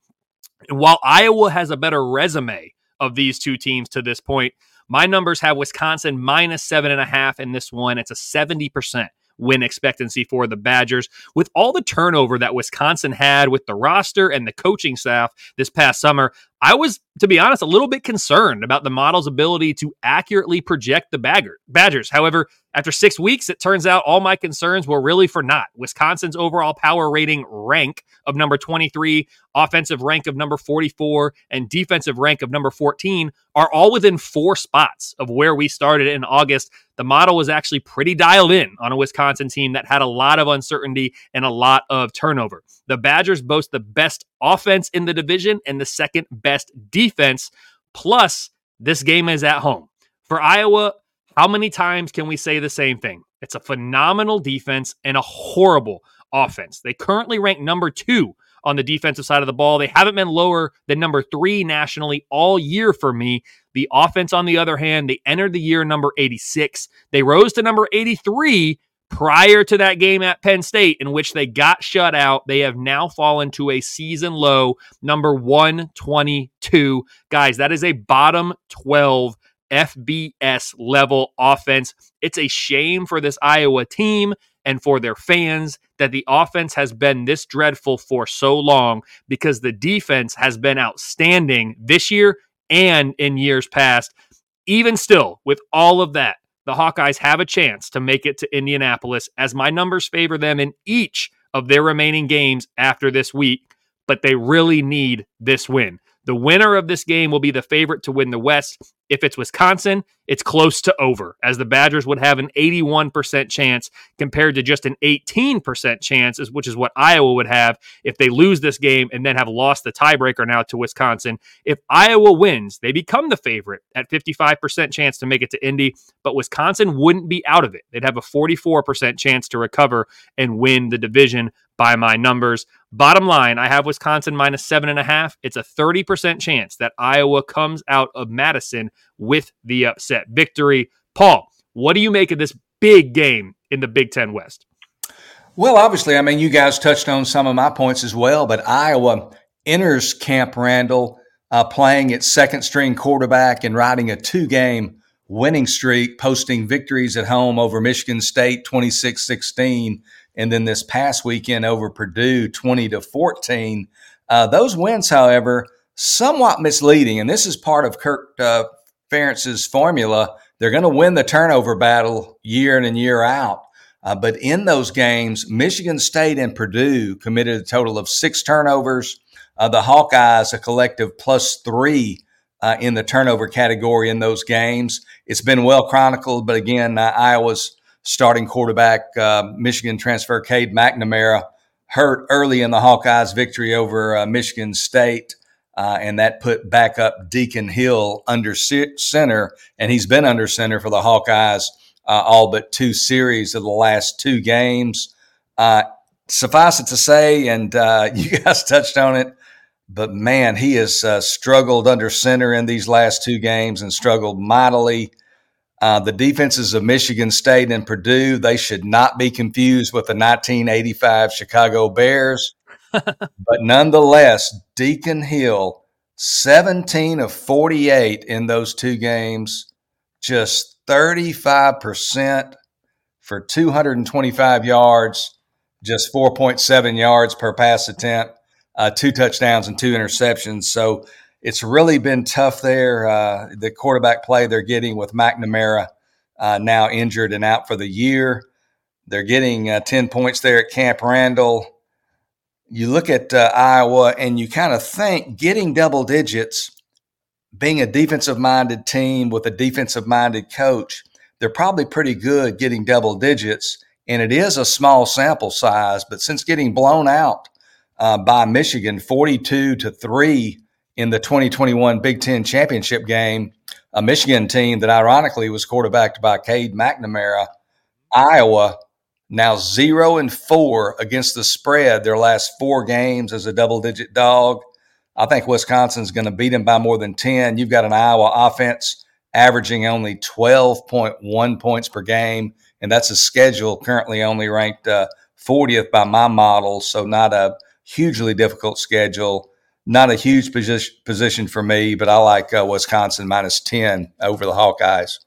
And while Iowa has a better resume of these two teams to this point, my numbers have Wisconsin minus seven and a half in this one. It's a 70% win expectancy for the Badgers. With all the turnover that Wisconsin had with the roster and the coaching staff this past summer, I was, to be honest, a little bit concerned about the model's ability to accurately project the bagger, Badgers. However, after six weeks, it turns out all my concerns were really for naught. Wisconsin's overall power rating rank of number 23, offensive rank of number 44, and defensive rank of number 14 are all within four spots of where we started in August. The model was actually pretty dialed in on a Wisconsin team that had a lot of uncertainty and a lot of turnover. The Badgers boast the best offense in the division and the second best defense. Plus, this game is at home. For Iowa, how many times can we say the same thing? It's a phenomenal defense and a horrible offense. They currently rank number two on the defensive side of the ball. They haven't been lower than number three nationally all year for me. The offense, on the other hand, they entered the year number 86. They rose to number 83 prior to that game at Penn State, in which they got shut out. They have now fallen to a season low, number 122. Guys, that is a bottom 12 FBS level offense. It's a shame for this Iowa team and for their fans that the offense has been this dreadful for so long because the defense has been outstanding this year and in years past. Even still, with all of that, the Hawkeyes have a chance to make it to Indianapolis as my numbers favor them in each of their remaining games after this week, but they really need this win. The winner of this game will be the favorite to win the West. If it's Wisconsin, it's close to over, as the Badgers would have an 81% chance compared to just an 18% chance, which is what Iowa would have if they lose this game and then have lost the tiebreaker now to Wisconsin. If Iowa wins, they become the favorite at 55% chance to make it to Indy, but Wisconsin wouldn't be out of it. They'd have a 44% chance to recover and win the division by my numbers. Bottom line, I have Wisconsin minus seven and a half. It's a 30% chance that Iowa comes out of Madison with the upset victory. Paul, what do you make of this big game in the Big Ten West? Well, obviously, I mean, you guys touched on some of my points as well, but Iowa enters Camp Randall uh, playing its second string quarterback and riding a two game winning streak, posting victories at home over Michigan State 26 16 and then this past weekend over Purdue, 20 to 14. Uh, those wins, however, somewhat misleading, and this is part of Kirk uh, Ferentz's formula. They're going to win the turnover battle year in and year out. Uh, but in those games, Michigan State and Purdue committed a total of six turnovers. Uh, the Hawkeyes, a collective plus three uh, in the turnover category in those games. It's been well chronicled, but again, uh, Iowa's starting quarterback, uh, Michigan transfer Cade McNamara, hurt early in the Hawkeyes' victory over uh, Michigan State. Uh, and that put back up Deacon Hill under center, and he's been under center for the Hawkeyes uh, all but two series of the last two games. Uh, suffice it to say, and uh, you guys touched on it, but man, he has struggled under center in these last two games and struggled mightily uh, the defenses of Michigan State and Purdue, they should not be confused with the 1985 Chicago Bears. but nonetheless, Deacon Hill, 17 of 48 in those two games, just 35% for 225 yards, just 4.7 yards per pass attempt, uh, two touchdowns and two interceptions. So it's really been tough there. Uh, the quarterback play they're getting with McNamara uh, now injured and out for the year. They're getting uh, 10 points there at Camp Randall. You look at uh, Iowa and you kind of think getting double digits, being a defensive minded team with a defensive minded coach, they're probably pretty good getting double digits. And it is a small sample size, but since getting blown out uh, by Michigan 42 to 3 in the 2021 Big Ten championship game, a Michigan team that ironically was quarterbacked by Cade McNamara. Iowa now zero and four against the spread their last four games as a double digit dog. I think Wisconsin's going to beat them by more than 10. You've got an Iowa offense averaging only 12.1 points per game, and that's a schedule currently only ranked uh, 40th by my model, so not a hugely difficult schedule not a huge position position for me, but I like uh, Wisconsin minus ten over the Hawkeyes.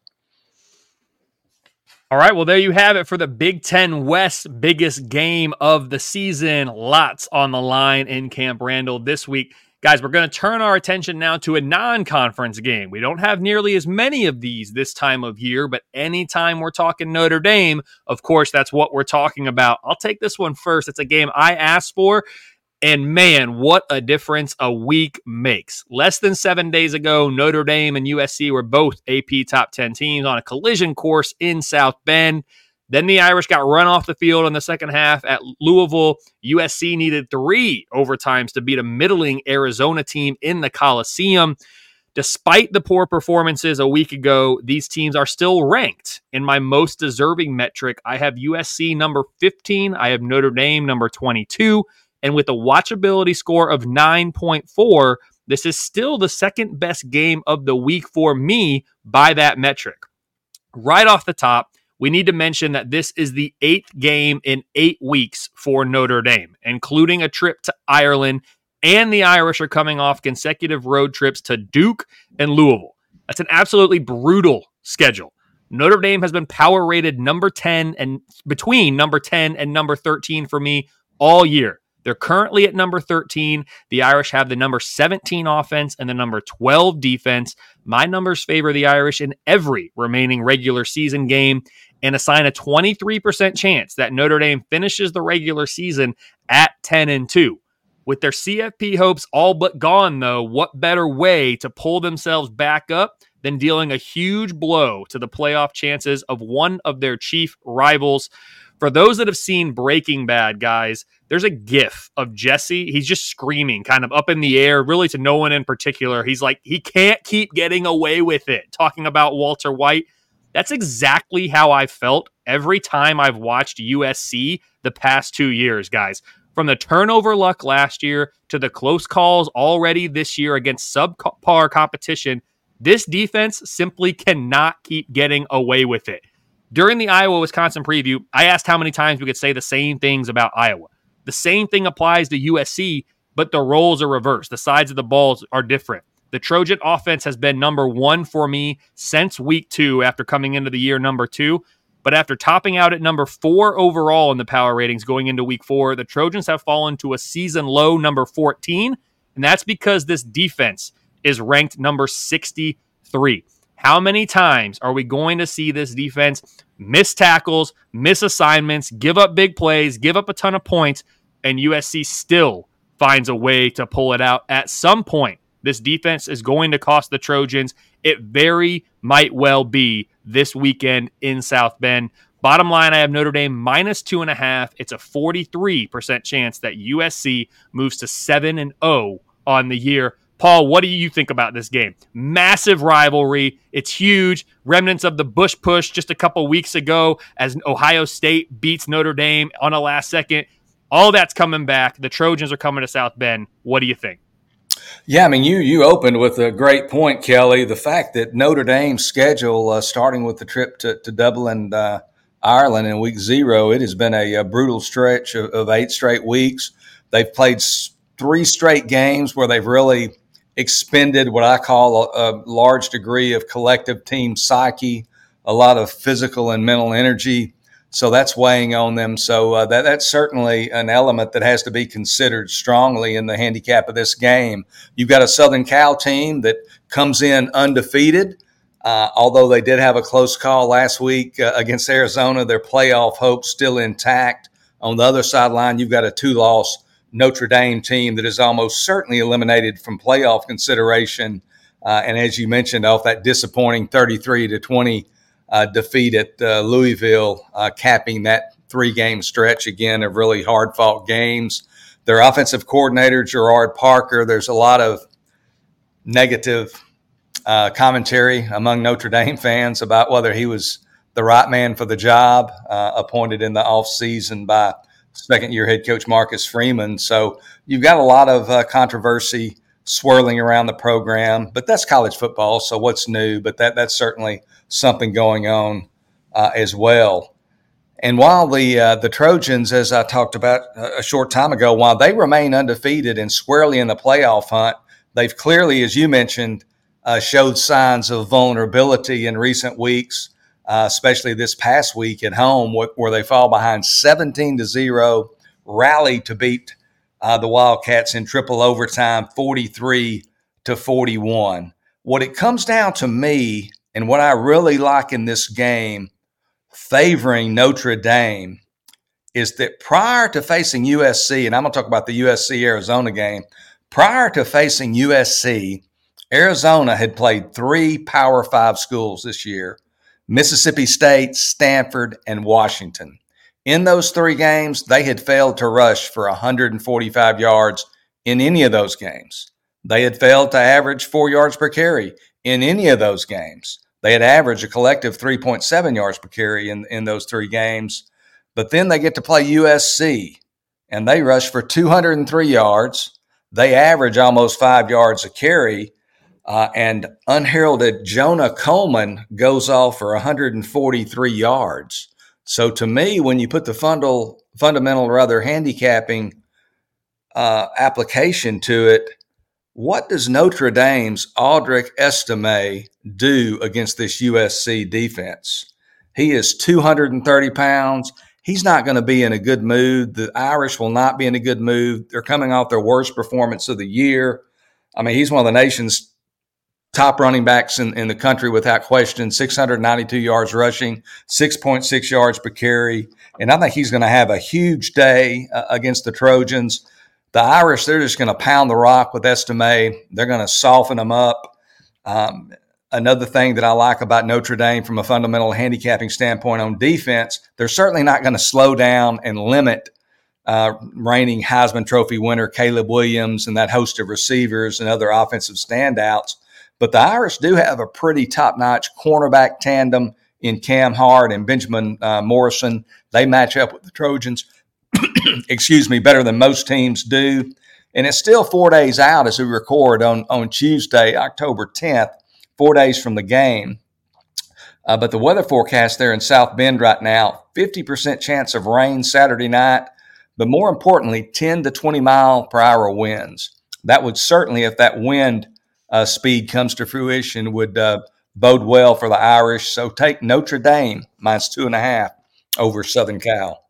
All right, well, there you have it for the Big Ten West biggest game of the season. Lots on the line in Camp Randall this week. Guys, we're going to turn our attention now to a non conference game. We don't have nearly as many of these this time of year, but anytime we're talking Notre Dame, of course, that's what we're talking about. I'll take this one first. It's a game I asked for. And man, what a difference a week makes. Less than seven days ago, Notre Dame and USC were both AP top 10 teams on a collision course in South Bend. Then the Irish got run off the field in the second half at Louisville. USC needed three overtimes to beat a middling Arizona team in the Coliseum. Despite the poor performances a week ago, these teams are still ranked. In my most deserving metric, I have USC number 15, I have Notre Dame number 22, and with a watchability score of 9.4, this is still the second best game of the week for me by that metric. Right off the top, we need to mention that this is the eighth game in eight weeks for Notre Dame, including a trip to Ireland, and the Irish are coming off consecutive road trips to Duke and Louisville. That's an absolutely brutal schedule. Notre Dame has been power rated number 10 and between number 10 and number 13 for me all year. They're currently at number 13. The Irish have the number 17 offense and the number 12 defense. My numbers favor the Irish in every remaining regular season game and assign a 23% chance that Notre Dame finishes the regular season at 10 and 2. With their CFP hopes all but gone, though, what better way to pull themselves back up than dealing a huge blow to the playoff chances of one of their chief rivals? For those that have seen Breaking Bad, guys, there's a gif of Jesse. He's just screaming, kind of up in the air, really to no one in particular. He's like, he can't keep getting away with it, talking about Walter White. That's exactly how I felt every time I've watched USC the past two years, guys. From the turnover luck last year to the close calls already this year against subpar competition, this defense simply cannot keep getting away with it. During the Iowa Wisconsin preview, I asked how many times we could say the same things about Iowa. The same thing applies to USC, but the roles are reversed. The sides of the balls are different. The Trojan offense has been number one for me since week two after coming into the year number two. But after topping out at number four overall in the power ratings going into week four, the Trojans have fallen to a season low number 14. And that's because this defense is ranked number 63. How many times are we going to see this defense miss tackles, miss assignments, give up big plays, give up a ton of points, and USC still finds a way to pull it out at some point? This defense is going to cost the Trojans. It very might well be this weekend in South Bend. Bottom line, I have Notre Dame minus two and a half. It's a 43% chance that USC moves to 7 and 0 on the year. Paul, what do you think about this game? Massive rivalry. It's huge. Remnants of the Bush push just a couple weeks ago as Ohio State beats Notre Dame on a last second. All that's coming back. The Trojans are coming to South Bend. What do you think? Yeah, I mean, you you opened with a great point, Kelly. The fact that Notre Dame's schedule, uh, starting with the trip to, to Dublin, uh, Ireland in week zero, it has been a, a brutal stretch of, of, eight straight weeks. They've played three straight games where they've really expended what I call a, a, large degree of collective team psyche, a lot of physical and mental energy. So that's weighing on them. So uh, that, that's certainly an element that has to be considered strongly in the handicap of this game. You've got a Southern Cal team that comes in undefeated. Uh, although they did have a close call last week uh, against Arizona, their playoff hopes still intact. On the other sideline, you've got a two-loss Notre Dame team that is almost certainly eliminated from playoff consideration. Uh, and as you mentioned, off that disappointing 33 to 20 uh, defeat at uh, Louisville, uh, capping that three game stretch again of really hard fought games. Their offensive coordinator, Gerad Parker, there's a lot of negative uh, commentary among Notre Dame fans about whether he was the right man for the job, appointed in the offseason by second year head coach Marcus Freeman. So you've got a lot of uh, controversy swirling around the program, but that's college football. So what's new? But that that's certainly something going on uh, as well. And while the uh, the Trojans, as I talked about a short time ago, while they remain undefeated and squarely in the playoff hunt, they've clearly, as you mentioned, uh, showed signs of vulnerability in recent weeks, uh, especially this past week at home, where they fall behind 17 to zero, rally to beat uh, the Wildcats in triple overtime, 43 to 41. What it comes down to me, and what I really like in this game, favoring Notre Dame, is that prior to facing USC, and I'm going to talk about the USC Arizona game, prior to facing USC, Arizona had played three Power Five schools this year Mississippi State, Stanford, and Washington. In those three games, they had failed to rush for 145 yards in any of those games. They had failed to average four yards per carry in any of those games. They had averaged a collective 3.7 yards per carry in, in those three games. But then they get to play USC and they rush for 203 yards. They average almost five yards a carry. Uh, and unheralded Jonah Coleman goes off for 143 yards. So to me, when you put the fundal, fundamental, rather handicapping uh, application to it, what does Notre Dame's Audric Estime do against this USC defense? He is 230 pounds. He's not going to be in a good mood. The Irish will not be in a good mood. They're coming off their worst performance of the year. I mean, he's one of the nation's top running backs in, in the country without question. 692 yards rushing 6.6 yards per carry. And i think he's going to have a huge day uh, against the trojans. The irish they're just going to pound the rock with estime. They're going to soften them up. Um, another thing that i like about notre dame from a fundamental handicapping standpoint on defense they're certainly not going to slow down and limit uh, reigning Heisman Trophy winner Caleb Williams and that host of receivers and other offensive standouts. But the Irish do have a pretty top notch cornerback tandem in Cam Hart and Benjamin uh, Morrison. They match up with the Trojans, excuse me, better than most teams do. And it's still four days out as we record on, on Tuesday, October 10th, four days from the game. Uh, but the weather forecast there in South Bend right now 50% chance of rain Saturday night, but more importantly, 10 to 20 mile per hour winds. That would certainly, if that wind uh, speed comes to fruition would uh, bode well for the Irish. So take Notre Dame minus two and a half over Southern Cal.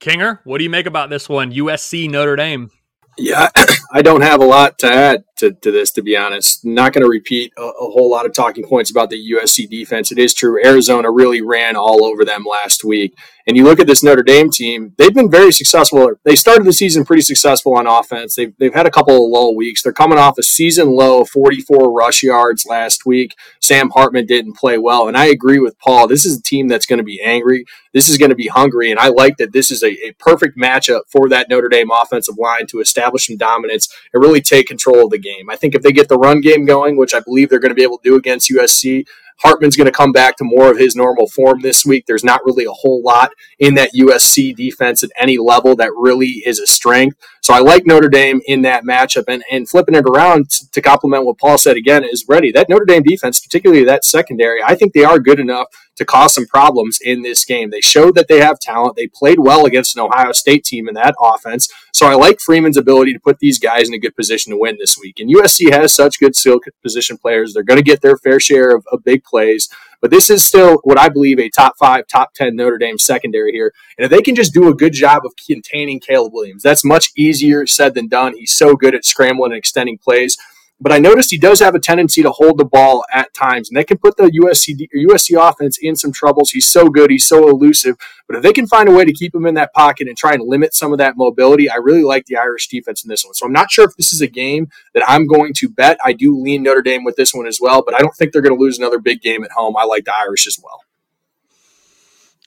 Kinger, what do you make about this one? USC Notre Dame. Yeah, I don't have a lot to add to, to this, to be honest. Not going to repeat a, a, whole lot of talking points about the USC defense. It is true. Arizona really ran all over them last week. And you look at this Notre Dame team, they've been very successful. They started the season pretty successful on offense. They've, they've had a couple of low weeks. They're coming off a season low 44 rush yards last week. Sam Hartman didn't play well. And I agree with Paul. This is a team that's going to be angry. This is going to be hungry. And I like that this is a, a perfect matchup for that Notre Dame offensive line to establish some dominance and really take control of the game. I think if they get the run game going, which I believe they're going to be able to do against USC, Hartman's going to come back to more of his normal form this week. There's not really a whole lot in that USC defense at any level that really is a strength. So I like Notre Dame in that matchup. And, and flipping it around to complement what Paul said again is ready. That Notre Dame defense, particularly that secondary, I think they are good enough to cause some problems in this game. They showed that they have talent. They played well against an Ohio State team in that offense. So I like Freeman's ability to put these guys in a good position to win this week. And USC has such good skill position players. They're going to get their fair share of, of big plays. But this is still what I believe a top five, top 10 Notre Dame secondary here. And if they can just do a good job of containing Caleb Williams, that's much easier said than done. He's so good at scrambling and extending plays. But I noticed he does have a tendency to hold the ball at times, and that can put the USC USC offense in some troubles. He's so good, he's so elusive. But if they can find a way to keep him in that pocket and try and limit some of that mobility, I really like the Irish defense in this one. So I'm not sure if this is a game that I'm going to bet. I do lean Notre Dame with this one as well, but I don't think they're going to lose another big game at home. I like the Irish as well.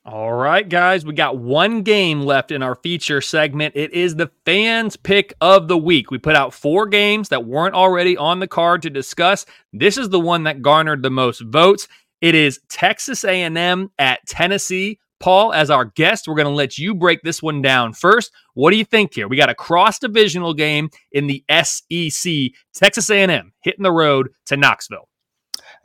All right, guys, we got one game left in our feature segment. It is the fans' pick of the week. We put out four games that weren't already on the card to discuss. This is the one that garnered the most votes. It is Texas A&M at Tennessee. Paul, as our guest, we're going to let you break this one down first. What do you think here? We got a cross-divisional game in the SEC. Texas A&M hitting the road to Knoxville.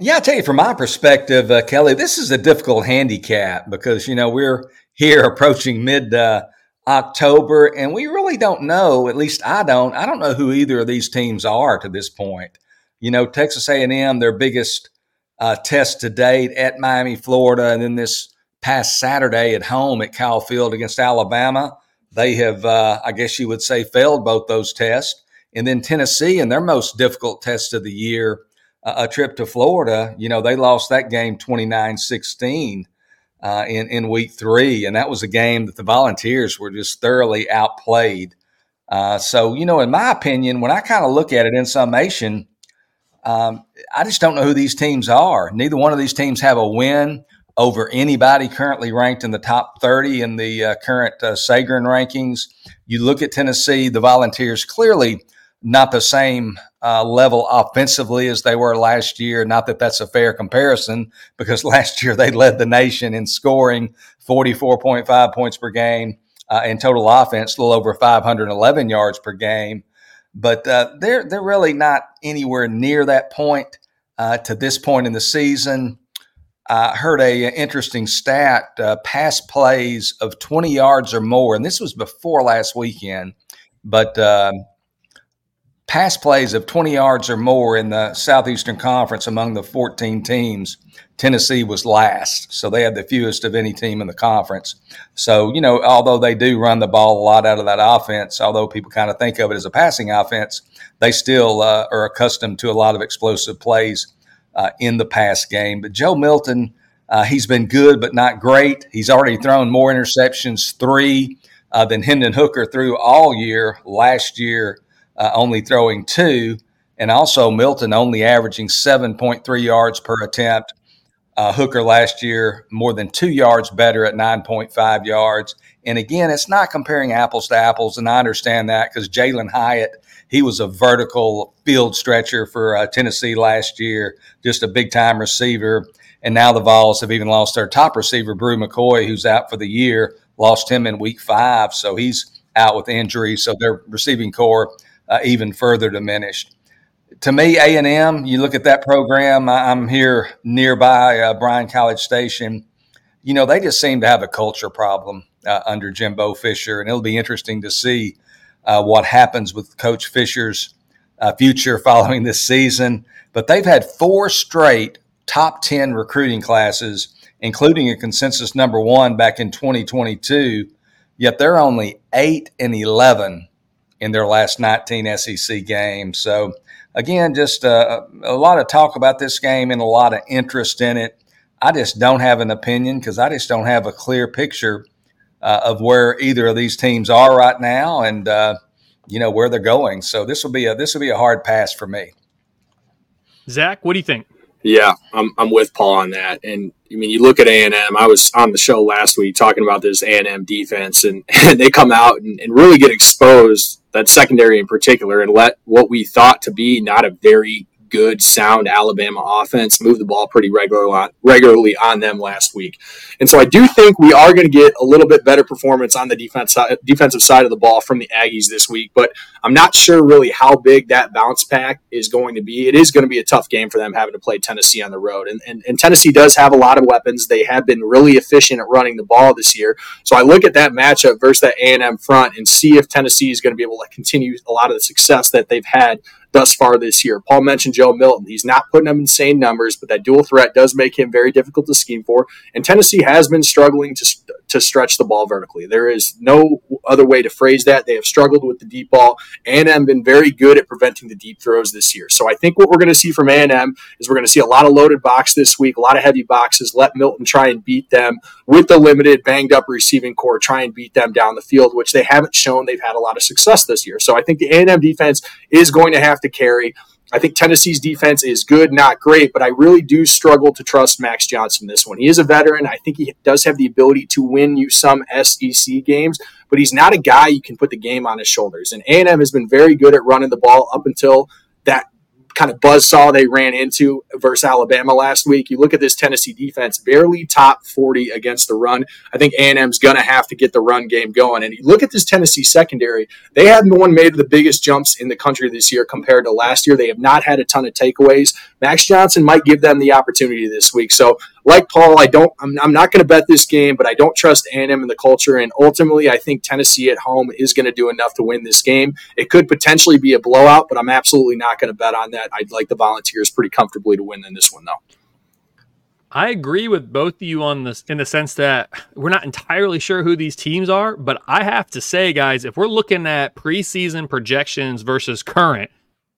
Yeah, I tell you, from my perspective, uh, Kelly, this is a difficult handicap because you know we're here approaching mid uh, October, and we really don't know. At least I don't. I don't know who either of these teams are to this point. You know, Texas A&M, their biggest uh, test to date at Miami, Florida, and then this past Saturday at home at Kyle Field against Alabama. They have, uh, I guess you would say, failed both those tests. And then Tennessee, in their most difficult test of the year, a trip to Florida, you know, they lost that game 29 16 uh, in, in week three. And that was a game that the Volunteers were just thoroughly outplayed. Uh, so, you know, in my opinion, when I kind of look at it in summation, um, I just don't know who these teams are. Neither one of these teams have a win over anybody currently ranked in the top 30 in the uh, current uh, Sagarin rankings. You look at Tennessee, the Volunteers clearly not the same uh, level offensively as they were last year. Not that that's a fair comparison because last year they led the nation in scoring 44.5 points per game uh, in total offense, a little over 511 yards per game. But uh, they're they're really not anywhere near that point uh, to this point in the season. I heard a interesting stat: uh, pass plays of 20 yards or more, and this was before last weekend. But um, pass plays of 20 yards or more in the Southeastern Conference among the 14 teams, Tennessee was last. So they had the fewest of any team in the conference. So, you know, although they do run the ball a lot out of that offense, although people kind of think of it as a passing offense, they still uh, are accustomed to a lot of explosive plays uh, in the pass game. But Joe Milton, uh, he's been good, but not great. He's already thrown more interceptions, three, uh, than Hendon Hooker threw all year last year uh, only throwing two, and also Milton only averaging 7.3 yards per attempt. Uh, Hooker last year more than two yards better at 9.5 yards. And again, it's not comparing apples to apples, and I understand that because Jalin Hyatt, he was a vertical field stretcher for uh, Tennessee last year, just a big time receiver. And now the Vols have even lost their top receiver, Bru McCoy, who's out for the year, lost him in week five. So he's out with injury. So their receiving corps uh, even further diminished. To me, A and M, you look at that program. I'm here nearby uh, Bryan College Station. You know, they just seem to have a culture problem uh, under Jimbo Fisher, and it'll be interesting to see uh, what happens with Coach Fisher's uh, future following this season. But they've had four straight top 10 recruiting classes, including a consensus number one back in 2022. Yet they're only 8 and 11 in their last 19 SEC games. So, again, just uh, a lot of talk about this game and a lot of interest in it. I just don't have an opinion because I just don't have a clear picture uh, of where either of these teams are right now and uh, you know where they're going. So this will be a this will be a hard pass for me. Zach, what do you think? Yeah, I'm, I'm with Paul on that. And I mean, you look at A and M. I was on the show last week talking about this A and M defense, and, and they come out and, and really get exposed. That secondary in particular, and let what we thought to be not a very good, sound Alabama offense move the ball pretty regularly on, regularly on them last week. And so I do think we are going to get a little bit better performance on the defense defensive side of the ball from the Aggies this week, but I'm not sure really how big that bounce pack is going to be. It is going to be a tough game for them having to play Tennessee on the road. And, and, and Tennessee does have a lot of weapons. They have been really efficient at running the ball this year. So I look at that matchup versus that A&M front and see if Tennessee is going to be able to continue a lot of the success that they've had thus far this year. Paul mentioned Joe Milton. He's not putting up insane numbers, but that dual threat does make him very difficult to scheme for. And Tennessee has been struggling to, to stretch the ball vertically. There is no other way to phrase that. They have struggled with the deep ball and have been very good at preventing the deep throws this year. So I think what we're going to see from A&M is we're going to see a lot of loaded box this week, a lot of heavy boxes. Let Milton try and beat them with the limited banged up receiving core. try and beat them down the field, which they haven't shown they've had a lot of success this year. So I think the A&M defense is going to have to carry. I think Tennessee's defense is good, not great, but I really do struggle to trust Max Johnson this one. He is a veteran. I think he does have the ability to win you some SEC games, but he's not a guy you can put the game on his shoulders. And A&M has been very good at running the ball up until that kind of buzz saw they ran into versus Alabama last week. You look at this Tennessee defense, barely top 40 against the run. I think A&M's going to have to get the run game going. And you look at this Tennessee secondary, they haven't one made the biggest jumps in the country this year compared to last year. They have not had a ton of takeaways. Max Johnson might give them the opportunity this week. So like Paul, I don't. I'm, I'm not going to bet this game, but I don't trust A&M in the culture. And ultimately, I think Tennessee at home is going to do enough to win this game. It could potentially be a blowout, but I'm absolutely not going to bet on that. I'd like the Volunteers pretty comfortably to win in this one, though. I agree with both of you on this in the sense that we're not entirely sure who these teams are, but I have to say, guys, if we're looking at preseason projections versus current,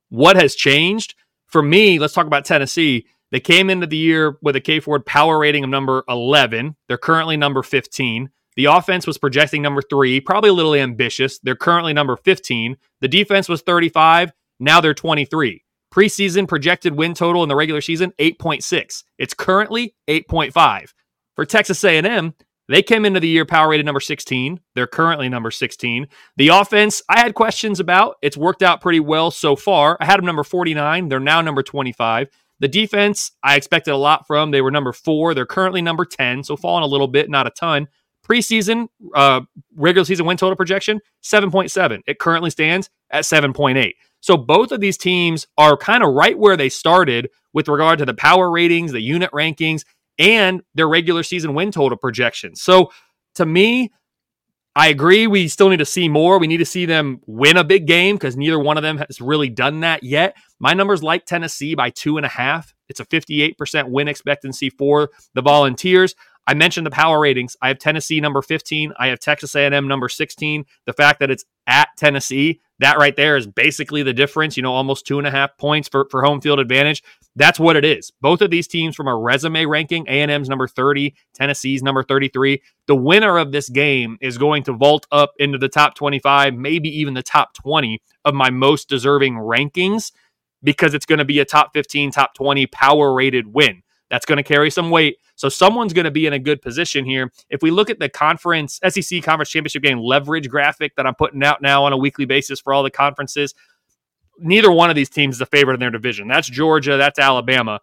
what has changed? For me, let's talk about Tennessee. They came into the year with a K Ford power rating of number 11. They're currently number 15. The offense was projecting number three, probably a little ambitious. They're currently number 15. The defense was 35. Now they're 23. Preseason projected win total in the regular season 8.6. It's currently 8.5. For Texas A&M, they came into the year power rated number 16. They're currently number 16. The offense, I had questions about. It's worked out pretty well so far. I had them number 49. They're now number 25. The defense, I expected a lot from. They were number four. They're currently number 10, so falling a little bit, not a ton. Preseason, uh, regular season win total projection, 7.7. It currently stands at 7.8. So both of these teams are kind of right where they started with regard to the power ratings, the unit rankings, and their regular season win total projections. So to me, I agree. We still need to see more. We need to see them win a big game because neither one of them has really done that yet. My numbers like Tennessee by two and a half. It's a 58% win expectancy for the Volunteers. I mentioned the power ratings. I have Tennessee number 15. I have Texas A&M number 16. The fact that it's at Tennessee, that right there is basically the difference. You know, almost two and a half points for, for home field advantage. That's what it is. Both of these teams from a resume ranking, A&M's number 30, Tennessee's number 33. The winner of this game is going to vault up into the top 25, maybe even the top 20 of my most deserving rankings because it's going to be a top 15, top 20 power rated win. That's going to carry some weight. So someone's going to be in a good position here. If we look at the conference, SEC conference championship game leverage graphic that I'm putting out now on a weekly basis for all the conferences, neither one of these teams is a favorite in their division. That's Georgia, that's Alabama.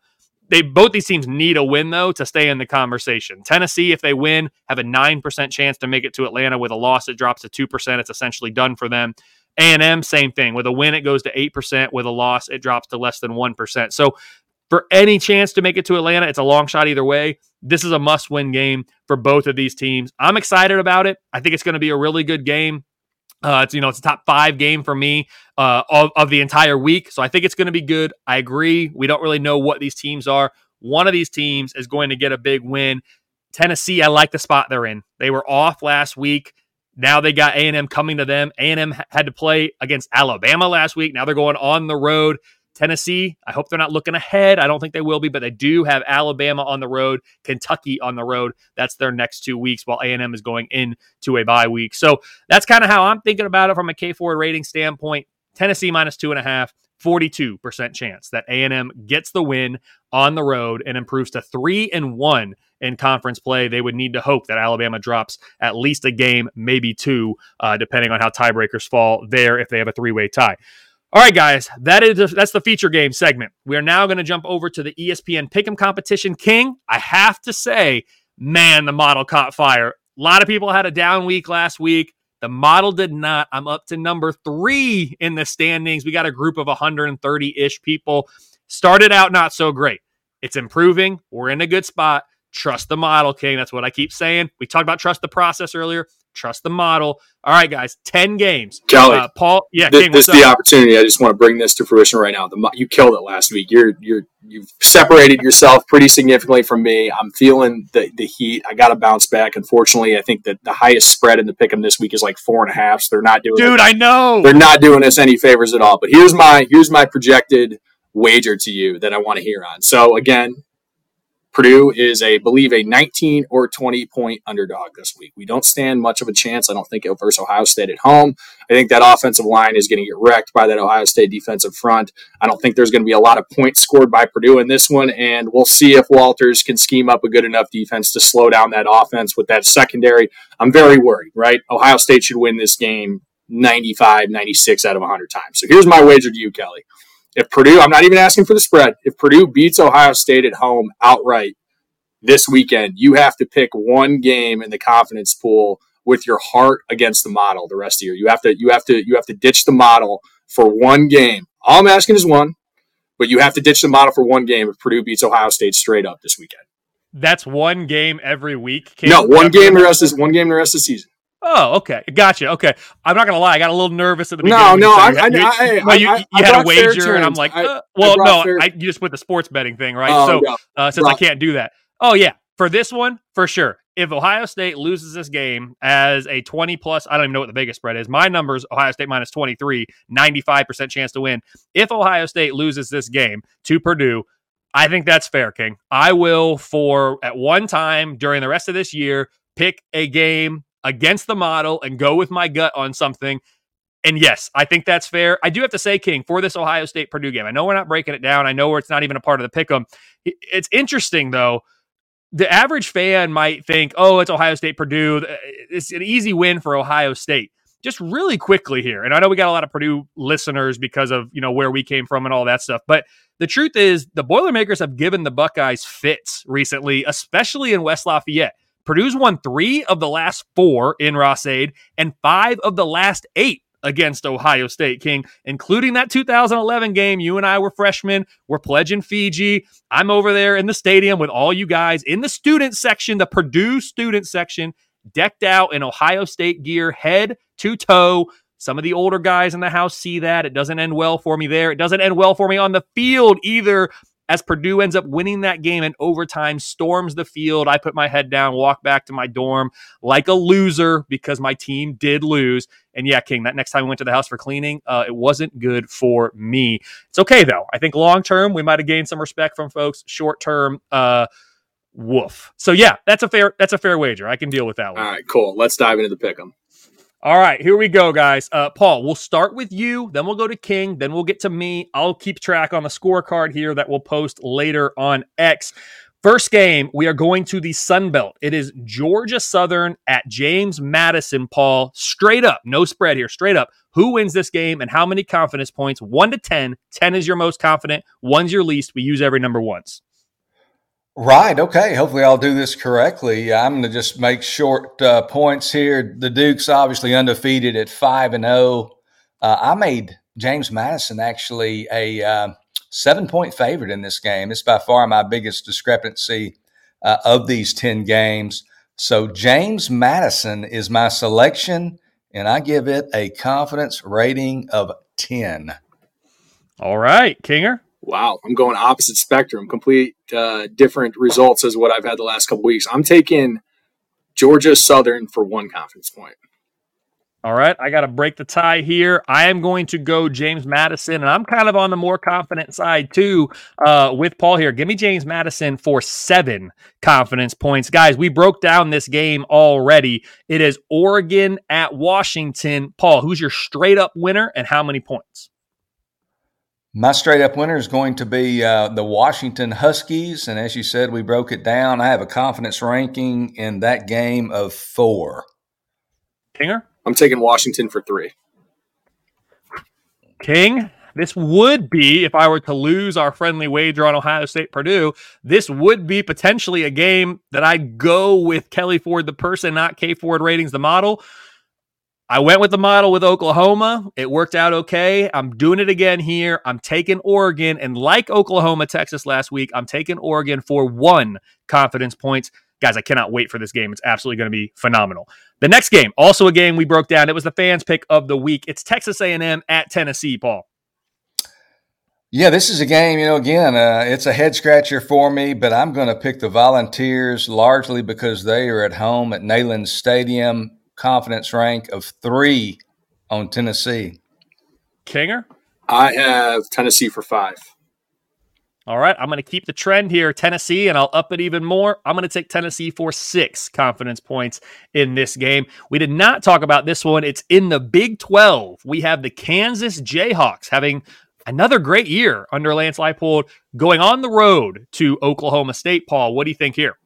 They both these teams need a win though to stay in the conversation. Tennessee, if they win, have a nine percent chance to make it to Atlanta. With a loss, it drops to two percent. It's essentially done for them. A&M, same thing. With a win, it goes to 8%. With a loss, it drops to less than 1%. So for any chance to make it to Atlanta. It's a long shot either way. This is a must win game for both of these teams. I'm excited about it. I think it's going to be a really good game. Uh, it's you know it's a top five game for me uh, of, of the entire week, so I think it's going to be good. I agree. We don't really know what these teams are. One of these teams is going to get a big win. Tennessee, I like the spot they're in. They were off last week. Now they got A&M coming to them. A&M had to play against Alabama last week. Now they're going on the road Tennessee, I hope they're not looking ahead. I don't think they will be, but they do have Alabama on the road, Kentucky on the road. That's their next two weeks while A&M is going into a bye week. So that's kind of how I'm thinking about it from a K Ford rating standpoint. Tennessee minus two and a half. 42% chance that A&M gets the win on the road and improves to 3 and 1 in conference play. They would need to hope that Alabama drops at least a game, maybe two, uh, depending on how tiebreakers fall there if they have a three-way tie. All right, guys, that is that's the feature game segment. We are now going to jump over to the ESPN Pick'em competition. King, I have to say, man, the model caught fire. A lot of people had a down week last week. The model did not. I'm up to number three in the standings. We got a group of 130 ish people. Started out not so great. It's improving. We're in a good spot. Trust the model, King. That's what I keep saying. We talked about trust the process earlier. Trust the model. All right, guys, ten games. Kelly, uh, Paul, yeah, this, King, this is the opportunity. I just want to bring this to fruition right now. The, you killed it last week. You're you're you've separated yourself pretty significantly from me. I'm feeling the the heat. I got to bounce back. Unfortunately, I think that the highest spread in the pick'em this week is like four and a half. So they're not doing. Dude, it. I know they're not doing us any favors at all. But here's my here's my projected wager to you that I want to hear on. So again, Purdue is a believe a 19 or 20 point underdog this week. We don't stand much of a chance. I don't think versus Ohio State at home. I think that offensive line is going to get wrecked by that Ohio State defensive front. I don't think there's going to be a lot of points scored by Purdue in this one, and we'll see if Walters can scheme up a good enough defense to slow down that offense with that secondary. I'm very worried, right? Ohio State should win this game 95, 96 out of 100 times. So here's my wager to you, Kelly. If Purdue, I'm not even asking for the spread. If Purdue beats Ohio State at home outright this weekend, you have to pick one game in the confidence pool with your heart against the model the rest of the year. You have to you have to you have to ditch the model for one game. All I'm asking is one, but you have to ditch the model for one game if Purdue beats Ohio State straight up this weekend. That's one game every week. no, one game the rest is one game the rest of the season. Oh, okay, gotcha. Okay, I'm not gonna lie, I got a little nervous at the beginning. No, no, I, you, I, you, I, you, you had a wager, and I'm like, uh, well, no, fair... I, you just put the sports betting thing, right? Oh, so uh, since I can't do that, Oh yeah, for this one, for sure. If Ohio State loses this game as a 20 plus, I don't even know what the biggest spread is. My numbers Ohio State minus 23, 95% chance to win. If Ohio State loses this game to Purdue, I think that's fair, King. I will, for at one time during the rest of this year, pick a game against the model and go with my gut on something. And yes, I think that's fair. I do have to say, King, for this Ohio State Purdue game, I know we're not breaking it down. I know where it's not even a part of the pick 'em. It's interesting though the average fan might think, oh, it's Ohio State Purdue. Uh, it's an easy win for Ohio State. Just really quickly here, and I know we got a lot of Purdue listeners because of you know where we came from and all that stuff. But the truth is, the Boilermakers have given the Buckeyes fits recently, especially in West Lafayette. Purdue's won three of the last four in Ross-Ade and five of the last eight against Ohio State, King, including that 2011 game. You and I were freshmen. We're pledging Fiji. I'm over there in the stadium with all you guys in the student section, the Purdue student section, decked out in Ohio State gear, head to toe. Some of the older guys in the house see that. It doesn't end well for me there. It doesn't end well for me on the field either as Purdue ends up winning that game in overtime, storms the field. I put my head down, walk back to my dorm like a loser because my team did lose. And yeah, King, that next time we went to the house for cleaning, uh, it wasn't good for me. It's okay though. I think long term we might have gained some respect from folks. Short term, uh, woof. So yeah, that's a fair that's a fair wager. I can deal with that one. All right, cool. Let's dive into the pick 'em. All right, here we go, guys. Uh, Paul, we'll start with you, then we'll go to King, then we'll get to me. I'll keep track on the scorecard here that we'll post later on X. First game, we are going to the Sun Belt. It is Georgia Southern at James Madison, Paul. Straight up, no spread here, straight up. Who wins this game and how many confidence points? One to 10. 10 is your most confident, one's your least. We use every number once. Right. Okay. Hopefully, I'll do this correctly. I'm going to just make short uh, points here. The Duke's obviously undefeated at five and zero. Oh. Uh, I made James Madison actually a uh, seven point favorite in this game. It's by far my biggest discrepancy uh, of these ten games. So James Madison is my selection, and I give it a confidence rating of ten. All right, Kinger wow, I'm going opposite spectrum, complete uh, different results as what I've had the last couple weeks. I'm taking Georgia Southern for one confidence point. All right, I got to break the tie here. I am going to go James Madison, and I'm kind of on the more confident side too uh, with Paul here. Give me James Madison for seven confidence points. Guys, we broke down this game already. It is Oregon at Washington. Paul, who's your straight up winner and how many points? My straight up winner is going to be uh, the Washington Huskies. And as you said, we broke it down. I have a confidence ranking in that game of four. Kinger? I'm taking Washington for three. King, this would be, if I were to lose our friendly wager on Ohio State Purdue, this would be potentially a game that I'd go with Kelly Ford, the person, not K Ford ratings, the model. I went with the model with Oklahoma. It worked out okay. I'm doing it again here. I'm taking Oregon. And like Oklahoma, Texas last week, I'm taking Oregon for one confidence points. Guys, I cannot wait for this game. It's absolutely going to be phenomenal. The next game, also a game we broke down. It was the fans' pick of the week. It's Texas A&M at Tennessee, Paul. Yeah, this is a game, you know, again, uh, it's a head scratcher for me, but I'm going to pick the Volunteers largely because they are at home at Neyland Stadium confidence rank of three on Tennessee. Kinger? I have Tennessee for five. All right, I'm going to keep the trend here, Tennessee, and I'll up it even more. I'm going to take Tennessee for six confidence points in this game. We did not talk about this one. It's in the Big 12. We have the Kansas Jayhawks having another great year under Lance Leipold going on the road to Oklahoma State. Paul, what do you think here?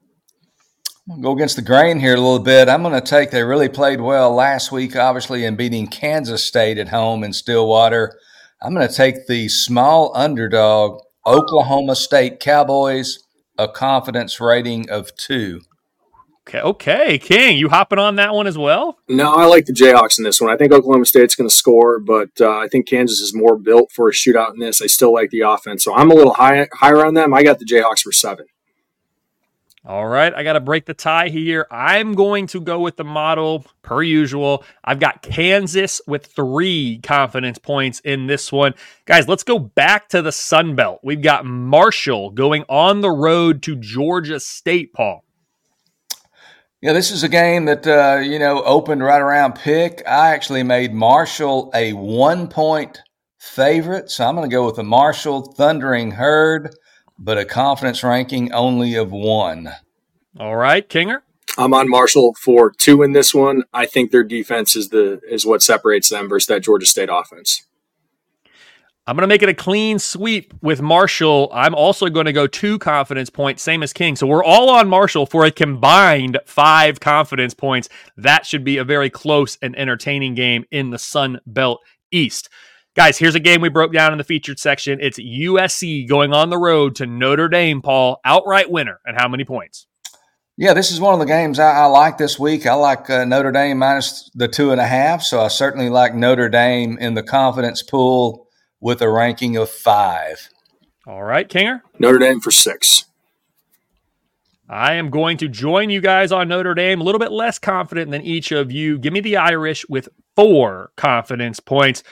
Go against the grain here a little bit. I'm going to take, they really played well last week, obviously, in beating Kansas State at home in Stillwater. I'm going to take the small underdog, Oklahoma State Cowboys, a confidence rating of two. Okay, okay, King, you hopping on that one as well? No, I like the Jayhawks in this one. I think Oklahoma State's going to score, but uh, I think Kansas is more built for a shootout in this. I still like the offense, so I'm a little high, higher on them. I got the Jayhawks for seven. All right, I got to break the tie here. I'm going to go with the model per usual. I've got Kansas with three confidence points in this one. Guys, let's go back to the Sun Belt. We've got Marshall going on the road to Georgia State, Paul. Yeah, this is a game that, uh, you know, opened right around pick. I actually made Marshall a one point favorite. So I'm going to go with the Marshall Thundering Herd but a confidence ranking only of one. All right, Kinger. I'm on Marshall for two in this one. I think their defense is the is what separates them versus that Georgia State offense. I'm going to make it a clean sweep with Marshall. I'm also going to go two confidence points, same as King. So we're all on Marshall for a combined five confidence points. That should be a very close and entertaining game in the Sun Belt East. Guys, here's a game we broke down in the featured section. It's USC going on the road to Notre Dame, Paul. Outright winner. And how many points? Yeah, this is one of the games I, I like this week. I like uh, Notre Dame minus the two and a half. So I certainly like Notre Dame in the confidence pool with a ranking of five. All right, Kinger? Notre Dame for six. I am going to join you guys on Notre Dame, a little bit less confident than each of you. Give me the Irish with four confidence points.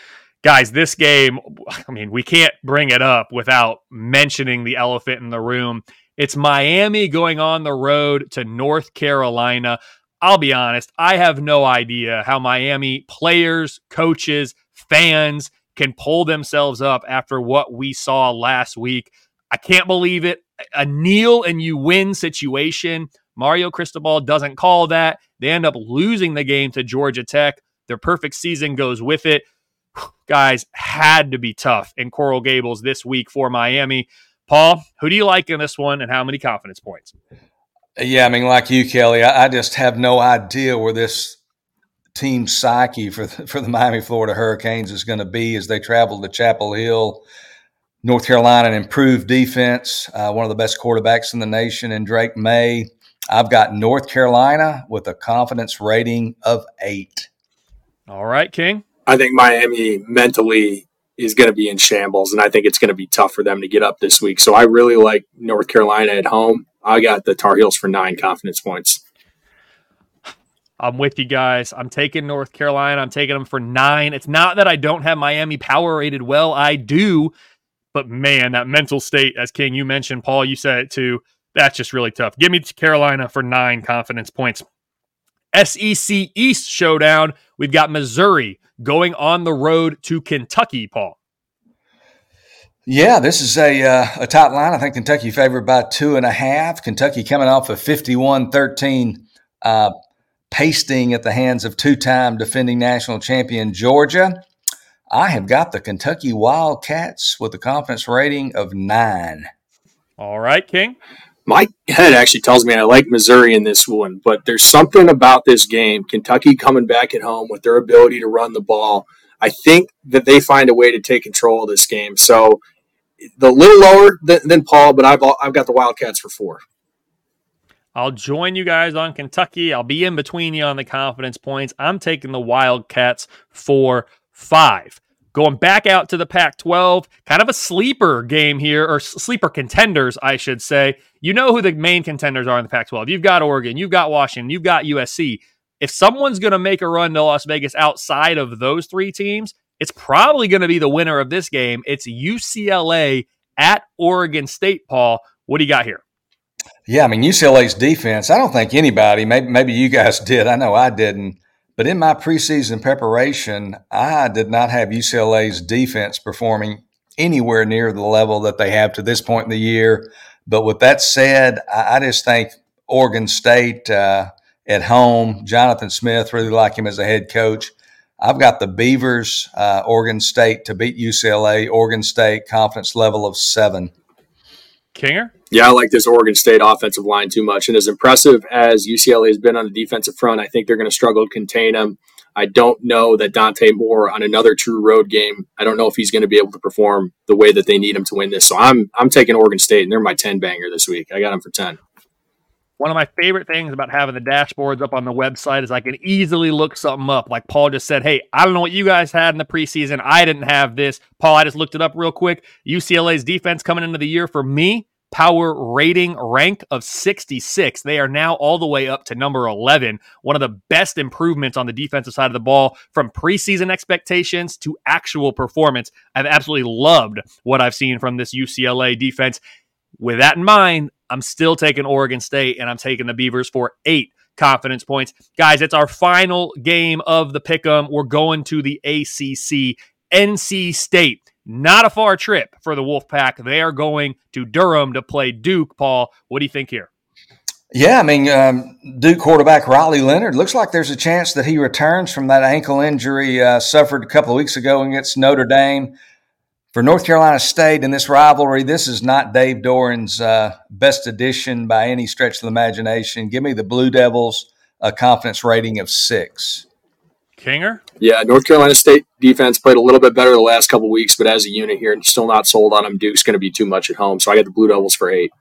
Guys, this game, I mean, we can't bring it up without mentioning the elephant in the room. It's Miami going on the road to North Carolina. I'll be honest, I have no idea how Miami players, coaches, fans can pull themselves up after what we saw last week. I can't believe it. A kneel and you win situation. Mario Cristobal doesn't call that. They end up losing the game to Georgia Tech. Their perfect season goes with it guys had to be tough in Coral Gables this week for Miami. Paul, who do you like in this one and how many confidence points? Yeah, I mean, like you, Kelly, I, I just have no idea where this team psyche for the, for the Miami, Florida Hurricanes is going to be as they travel to Chapel Hill, North Carolina, an improved defense, uh, one of the best quarterbacks in the nation, and Drake Maye. I've got North Carolina with a confidence rating of eight. All right, King. I think Miami mentally is going to be in shambles, and I think it's going to be tough for them to get up this week. So I really like North Carolina at home. I got the Tar Heels for nine confidence points. I'm with you guys. I'm taking North Carolina. I'm taking them for nine. It's not that I don't have Miami power rated well. I do. But man, that mental state, as King, you mentioned, Paul, you said it too. That's just really tough. Give me Carolina for nine confidence points. SEC East showdown. We've got Missouri going on the road to Kentucky, Paul. Yeah, this is a, uh, a top line. I think Kentucky favored by two and a half. Kentucky coming off a 51 13 uh, pasting at the hands of two time defending national champion Georgia. I have got the Kentucky Wildcats with a confidence rating of nine. All right, King my head actually tells me I like Missouri in this one, but there's something about this game. Kentucky coming back at home with their ability to run the ball. I think that they find a way to take control of this game. So the little lower than, than Paul, but I've I've got the Wildcats for four. I'll join you guys on Kentucky. I'll be in between you on the confidence points. I'm taking the Wildcats for five. Going back out to the Pac 12, kind of a sleeper game here, or sleeper contenders, I should say. You know who the main contenders are in the Pac 12. You've got Oregon, you've got Washington, you've got USC. If someone's going to make a run to Las Vegas outside of those three teams, it's probably going to be the winner of this game. It's UCLA at Oregon State, Paul. What do you got here? Yeah, I mean, UCLA's defense, I don't think anybody, maybe, maybe you guys did. I know I didn't but in my preseason preparation, I did not have UCLA's defense performing anywhere near the level that they have to this point in the year. But with that said, I, just think Oregon State uh, at home, Jonathan Smith, really like him as a head coach. I've got the Beavers, uh, Oregon State to beat UCLA. Oregon State confidence level of seven. Kinger? Yeah, I like this Oregon State offensive line too much. And as impressive as UCLA has been on the defensive front, I think they're going to struggle to contain them. I don't know that Dante Moore on another true road game. I don't know if he's going to be able to perform the way that they need him to win this. So I'm I'm taking Oregon State, and they're my ten banger this week. I got them for ten. One of my favorite things about having the dashboards up on the website is I can easily look something up. Like Paul just said, hey, I don't know what you guys had in the preseason. I didn't have this. Paul, I just looked it up real quick. UCLA's defense coming into the year for me power rating rank of 66. They are now all the way up to number 11. One of the best improvements on the defensive side of the ball from preseason expectations to actual performance. I've absolutely loved what I've seen from this UCLA defense. With that in mind, I'm still taking Oregon State and I'm taking the Beavers for eight confidence points. Guys, it's our final game of the pick 'em. We're going to the ACC. NC State not a far trip for the Wolfpack. They are going to Durham to play Duke. Paul, what do you think here? Yeah, I mean, um, Duke quarterback Riley Leonard looks like there's a chance that he returns from that ankle injury uh, suffered a couple of weeks ago against Notre Dame. For North Carolina State in this rivalry, this is not Dave Doeren's uh, best edition by any stretch of the imagination. Give me the Blue Devils a confidence rating of six. Kinger? Yeah, North Carolina State defense played a little bit better the last couple weeks, but as a unit here, still not sold on them. Duke's going to be too much at home, so I got the Blue Devils for eight.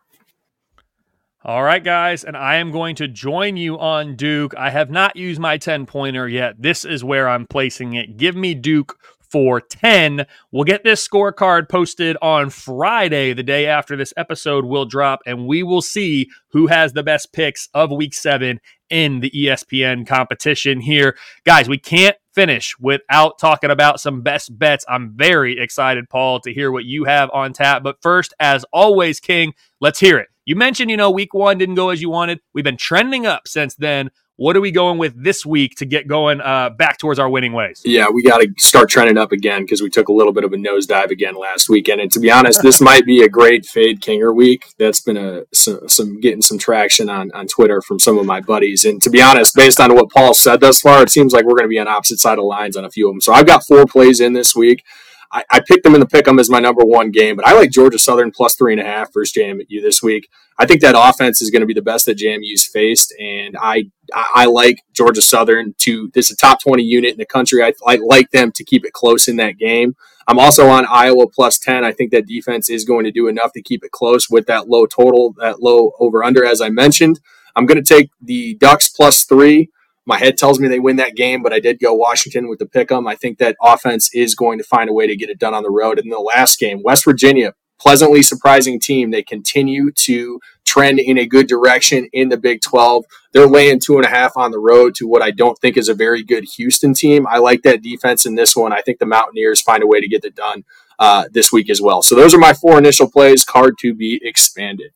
All right, guys, and I am going to join you on Duke. I have not used my 10 pointer yet. This is where I'm placing it. Give me Duke for 10. We'll get this scorecard posted on Friday, the day after this episode will drop, and we will see who has the best picks of week seven in the ESPN competition here. Guys, we can't finish without talking about some best bets. I'm very excited, Paul, to hear what you have on tap. But first, as always, King, let's hear it. You mentioned, you know, week one didn't go as you wanted. We've been trending up since then. What are we going with this week to get going uh, back towards our winning ways? Yeah, we got to start trending up again because we took a little bit of a nosedive again last weekend. And to be honest, this might be a great fade Kinger week. That's been a some, some, getting some traction on on Twitter from some of my buddies. And to be honest, based on what Paul said thus far, it seems like we're going to be on opposite side of lines on a few of them. So I've got four plays in this week. I, I picked them in the pick them as my number one game, but I like Georgia Southern plus three and a half versus JMU this week. I think that offense is going to be the best that JMU's faced, and I I like Georgia Southern to this is a top twenty unit in the country. I, I like them to keep it close in that game. I'm also on Iowa plus ten. I think that defense is going to do enough to keep it close with that low total, that low over under, as I mentioned. I'm going to take the Ducks plus three. My head tells me they win that game, but I did go Washington with the pick 'em. I think that offense is going to find a way to get it done on the road. And in the last game, West Virginia, pleasantly surprising team. They continue to trend in a good direction in the Big 12. They're laying two and a half on the road to what I don't think is a very good Houston team. I like that defense in this one. I think the Mountaineers find a way to get it done uh, this week as well. So those are my four initial plays. Card to be expanded.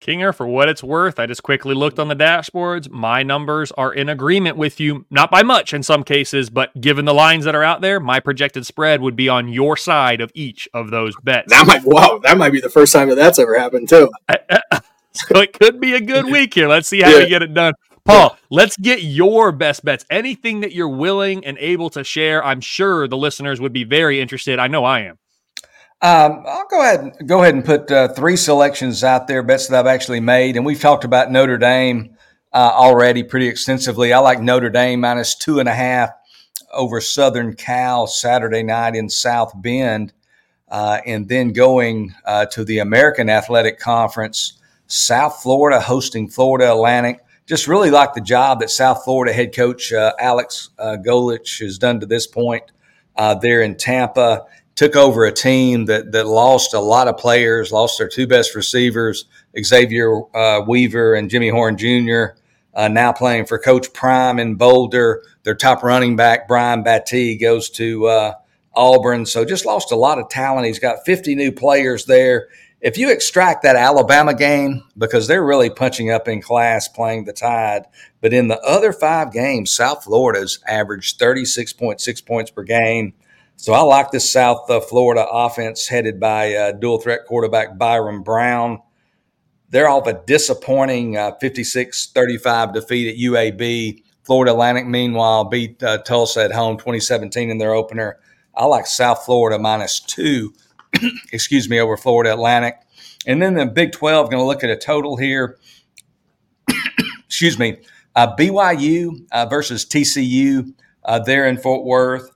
Kinger, for what it's worth, I just quickly looked on the dashboards. My numbers are in agreement with you, not by much in some cases, but given the lines that are out there, my projected spread would be on your side of each of those bets. That might, wow, that might be the first time that that's ever happened too. Uh, uh, so it could be a good week here. Let's see how yeah. we get it done. Paul, let's get your best bets. Anything that you're willing and able to share, I'm sure the listeners would be very interested. I know I am. Um, I'll go ahead go ahead and put uh, three selections out there, bets that I've actually made, and we've talked about Notre Dame uh, already pretty extensively. I like Notre Dame minus two and a half over Southern Cal Saturday night in South Bend, uh, and then going uh, to the American Athletic Conference, South Florida hosting Florida Atlantic. Just really like the job that South Florida head coach uh, Alex uh, Golesh has done to this point there in Tampa took over a team that that lost a lot of players, lost their two best receivers, Xavier uh, Weaver and Jimmy Horn Jr. Uh, now playing for Coach Prime in Boulder. Their top running back Brian Battie goes to uh, Auburn, so just lost a lot of talent. He's got 50 new players there. If you extract that Alabama game, because they're really punching up in class playing the Tide, but in the other five games, South Florida's averaged 36.6 points per game. So I like this South uh, Florida offense headed by uh, dual threat quarterback Byron Brown. They're off a disappointing uh, 56 35 defeat at UAB. Florida Atlantic, meanwhile, beat uh, Tulsa at home 2017 in their opener. I like South Florida minus two, excuse me, over Florida Atlantic. And then the Big 12, going to look at a total here. excuse me, uh, BYU uh, versus TCU there in Fort Worth.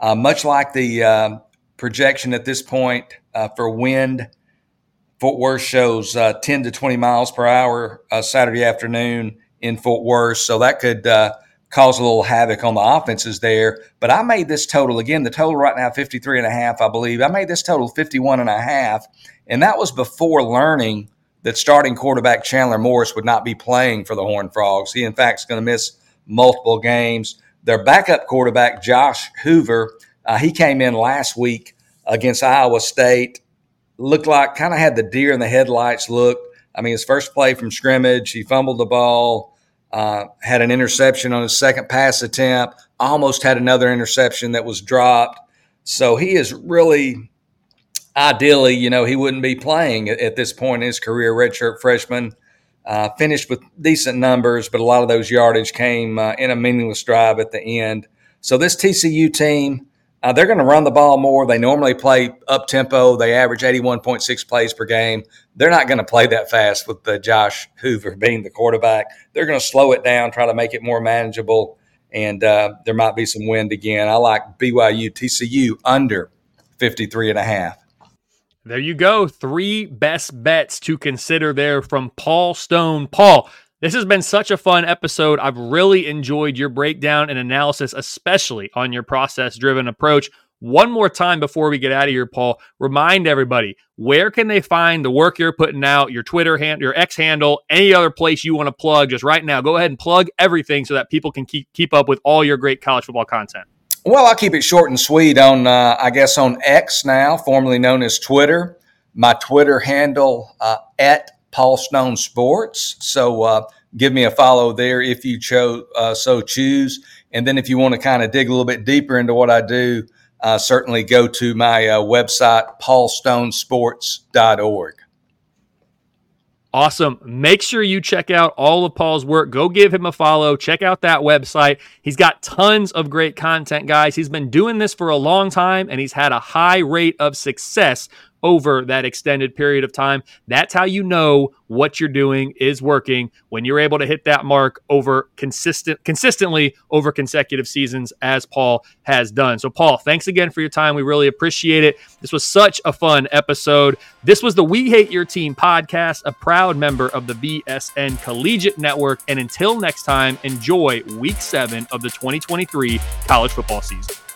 Uh, much like the uh, projection at this point uh, for wind, Fort Worth shows uh, 10 to 20 miles per hour uh, Saturday afternoon in Fort Worth. So that could uh, cause a little havoc on the offenses there. But I made this total again, the total right now 53 and a half, I believe. I made this total 51 and a half. And that was before learning that starting quarterback Chandler Morris would not be playing for the Horned Frogs. He, in fact, is going to miss multiple games. Their backup quarterback, Josh Hoover, uh, he came in last week against Iowa State. Looked like kind of had the deer in the headlights look. I mean, his first play from scrimmage, he fumbled the ball, uh, had an interception on his second pass attempt, almost had another interception that was dropped. So he is really, ideally, you know, he wouldn't be playing at, at this point in his career, redshirt freshman. Uh, finished with decent numbers, but a lot of those yardage came uh, in a meaningless drive at the end. So this TCU team, uh, they're going to run the ball more. They normally play up tempo. They average 81.6 plays per game. They're not going to play that fast with uh, Josh Hoover being the quarterback. They're going to slow it down, try to make it more manageable, and uh, there might be some wind again. I like BYU TCU under 53 and a half. There you go. Three best bets to consider there from Paul Stone. Paul, this has been such a fun episode. I've really enjoyed your breakdown and analysis, especially on your process driven approach. One more time before we get out of here, Paul, remind everybody where can they find the work you're putting out, your Twitter handle, your X handle, any other place you want to plug just right now. Go ahead and plug everything so that people can keep keep up with all your great college football content. Well, I'll keep it short and sweet on, uh, I guess, on X now, formerly known as Twitter. My Twitter handle uh, at Paul Stone Sports. So uh, give me a follow there if you cho- uh, so choose. And then if you want to kind of dig a little bit deeper into what I do, uh, certainly go to my uh, website, paulstonesports.org. Awesome. Make sure you check out all of Paul's work. Go give him a follow. Check out that website. He's got tons of great content, guys. He's been doing this for a long time and he's had a high rate of success over that extended period of time. That's how you know what you're doing is working when you're able to hit that mark over consistent consistently over consecutive seasons as Paul has done. So Paul, thanks again for your time. We really appreciate it. This was such a fun episode. This was the We Hate Your Team podcast, a proud member of the BSN Collegiate Network and until next time, enjoy week 7 of the 2023 college football season.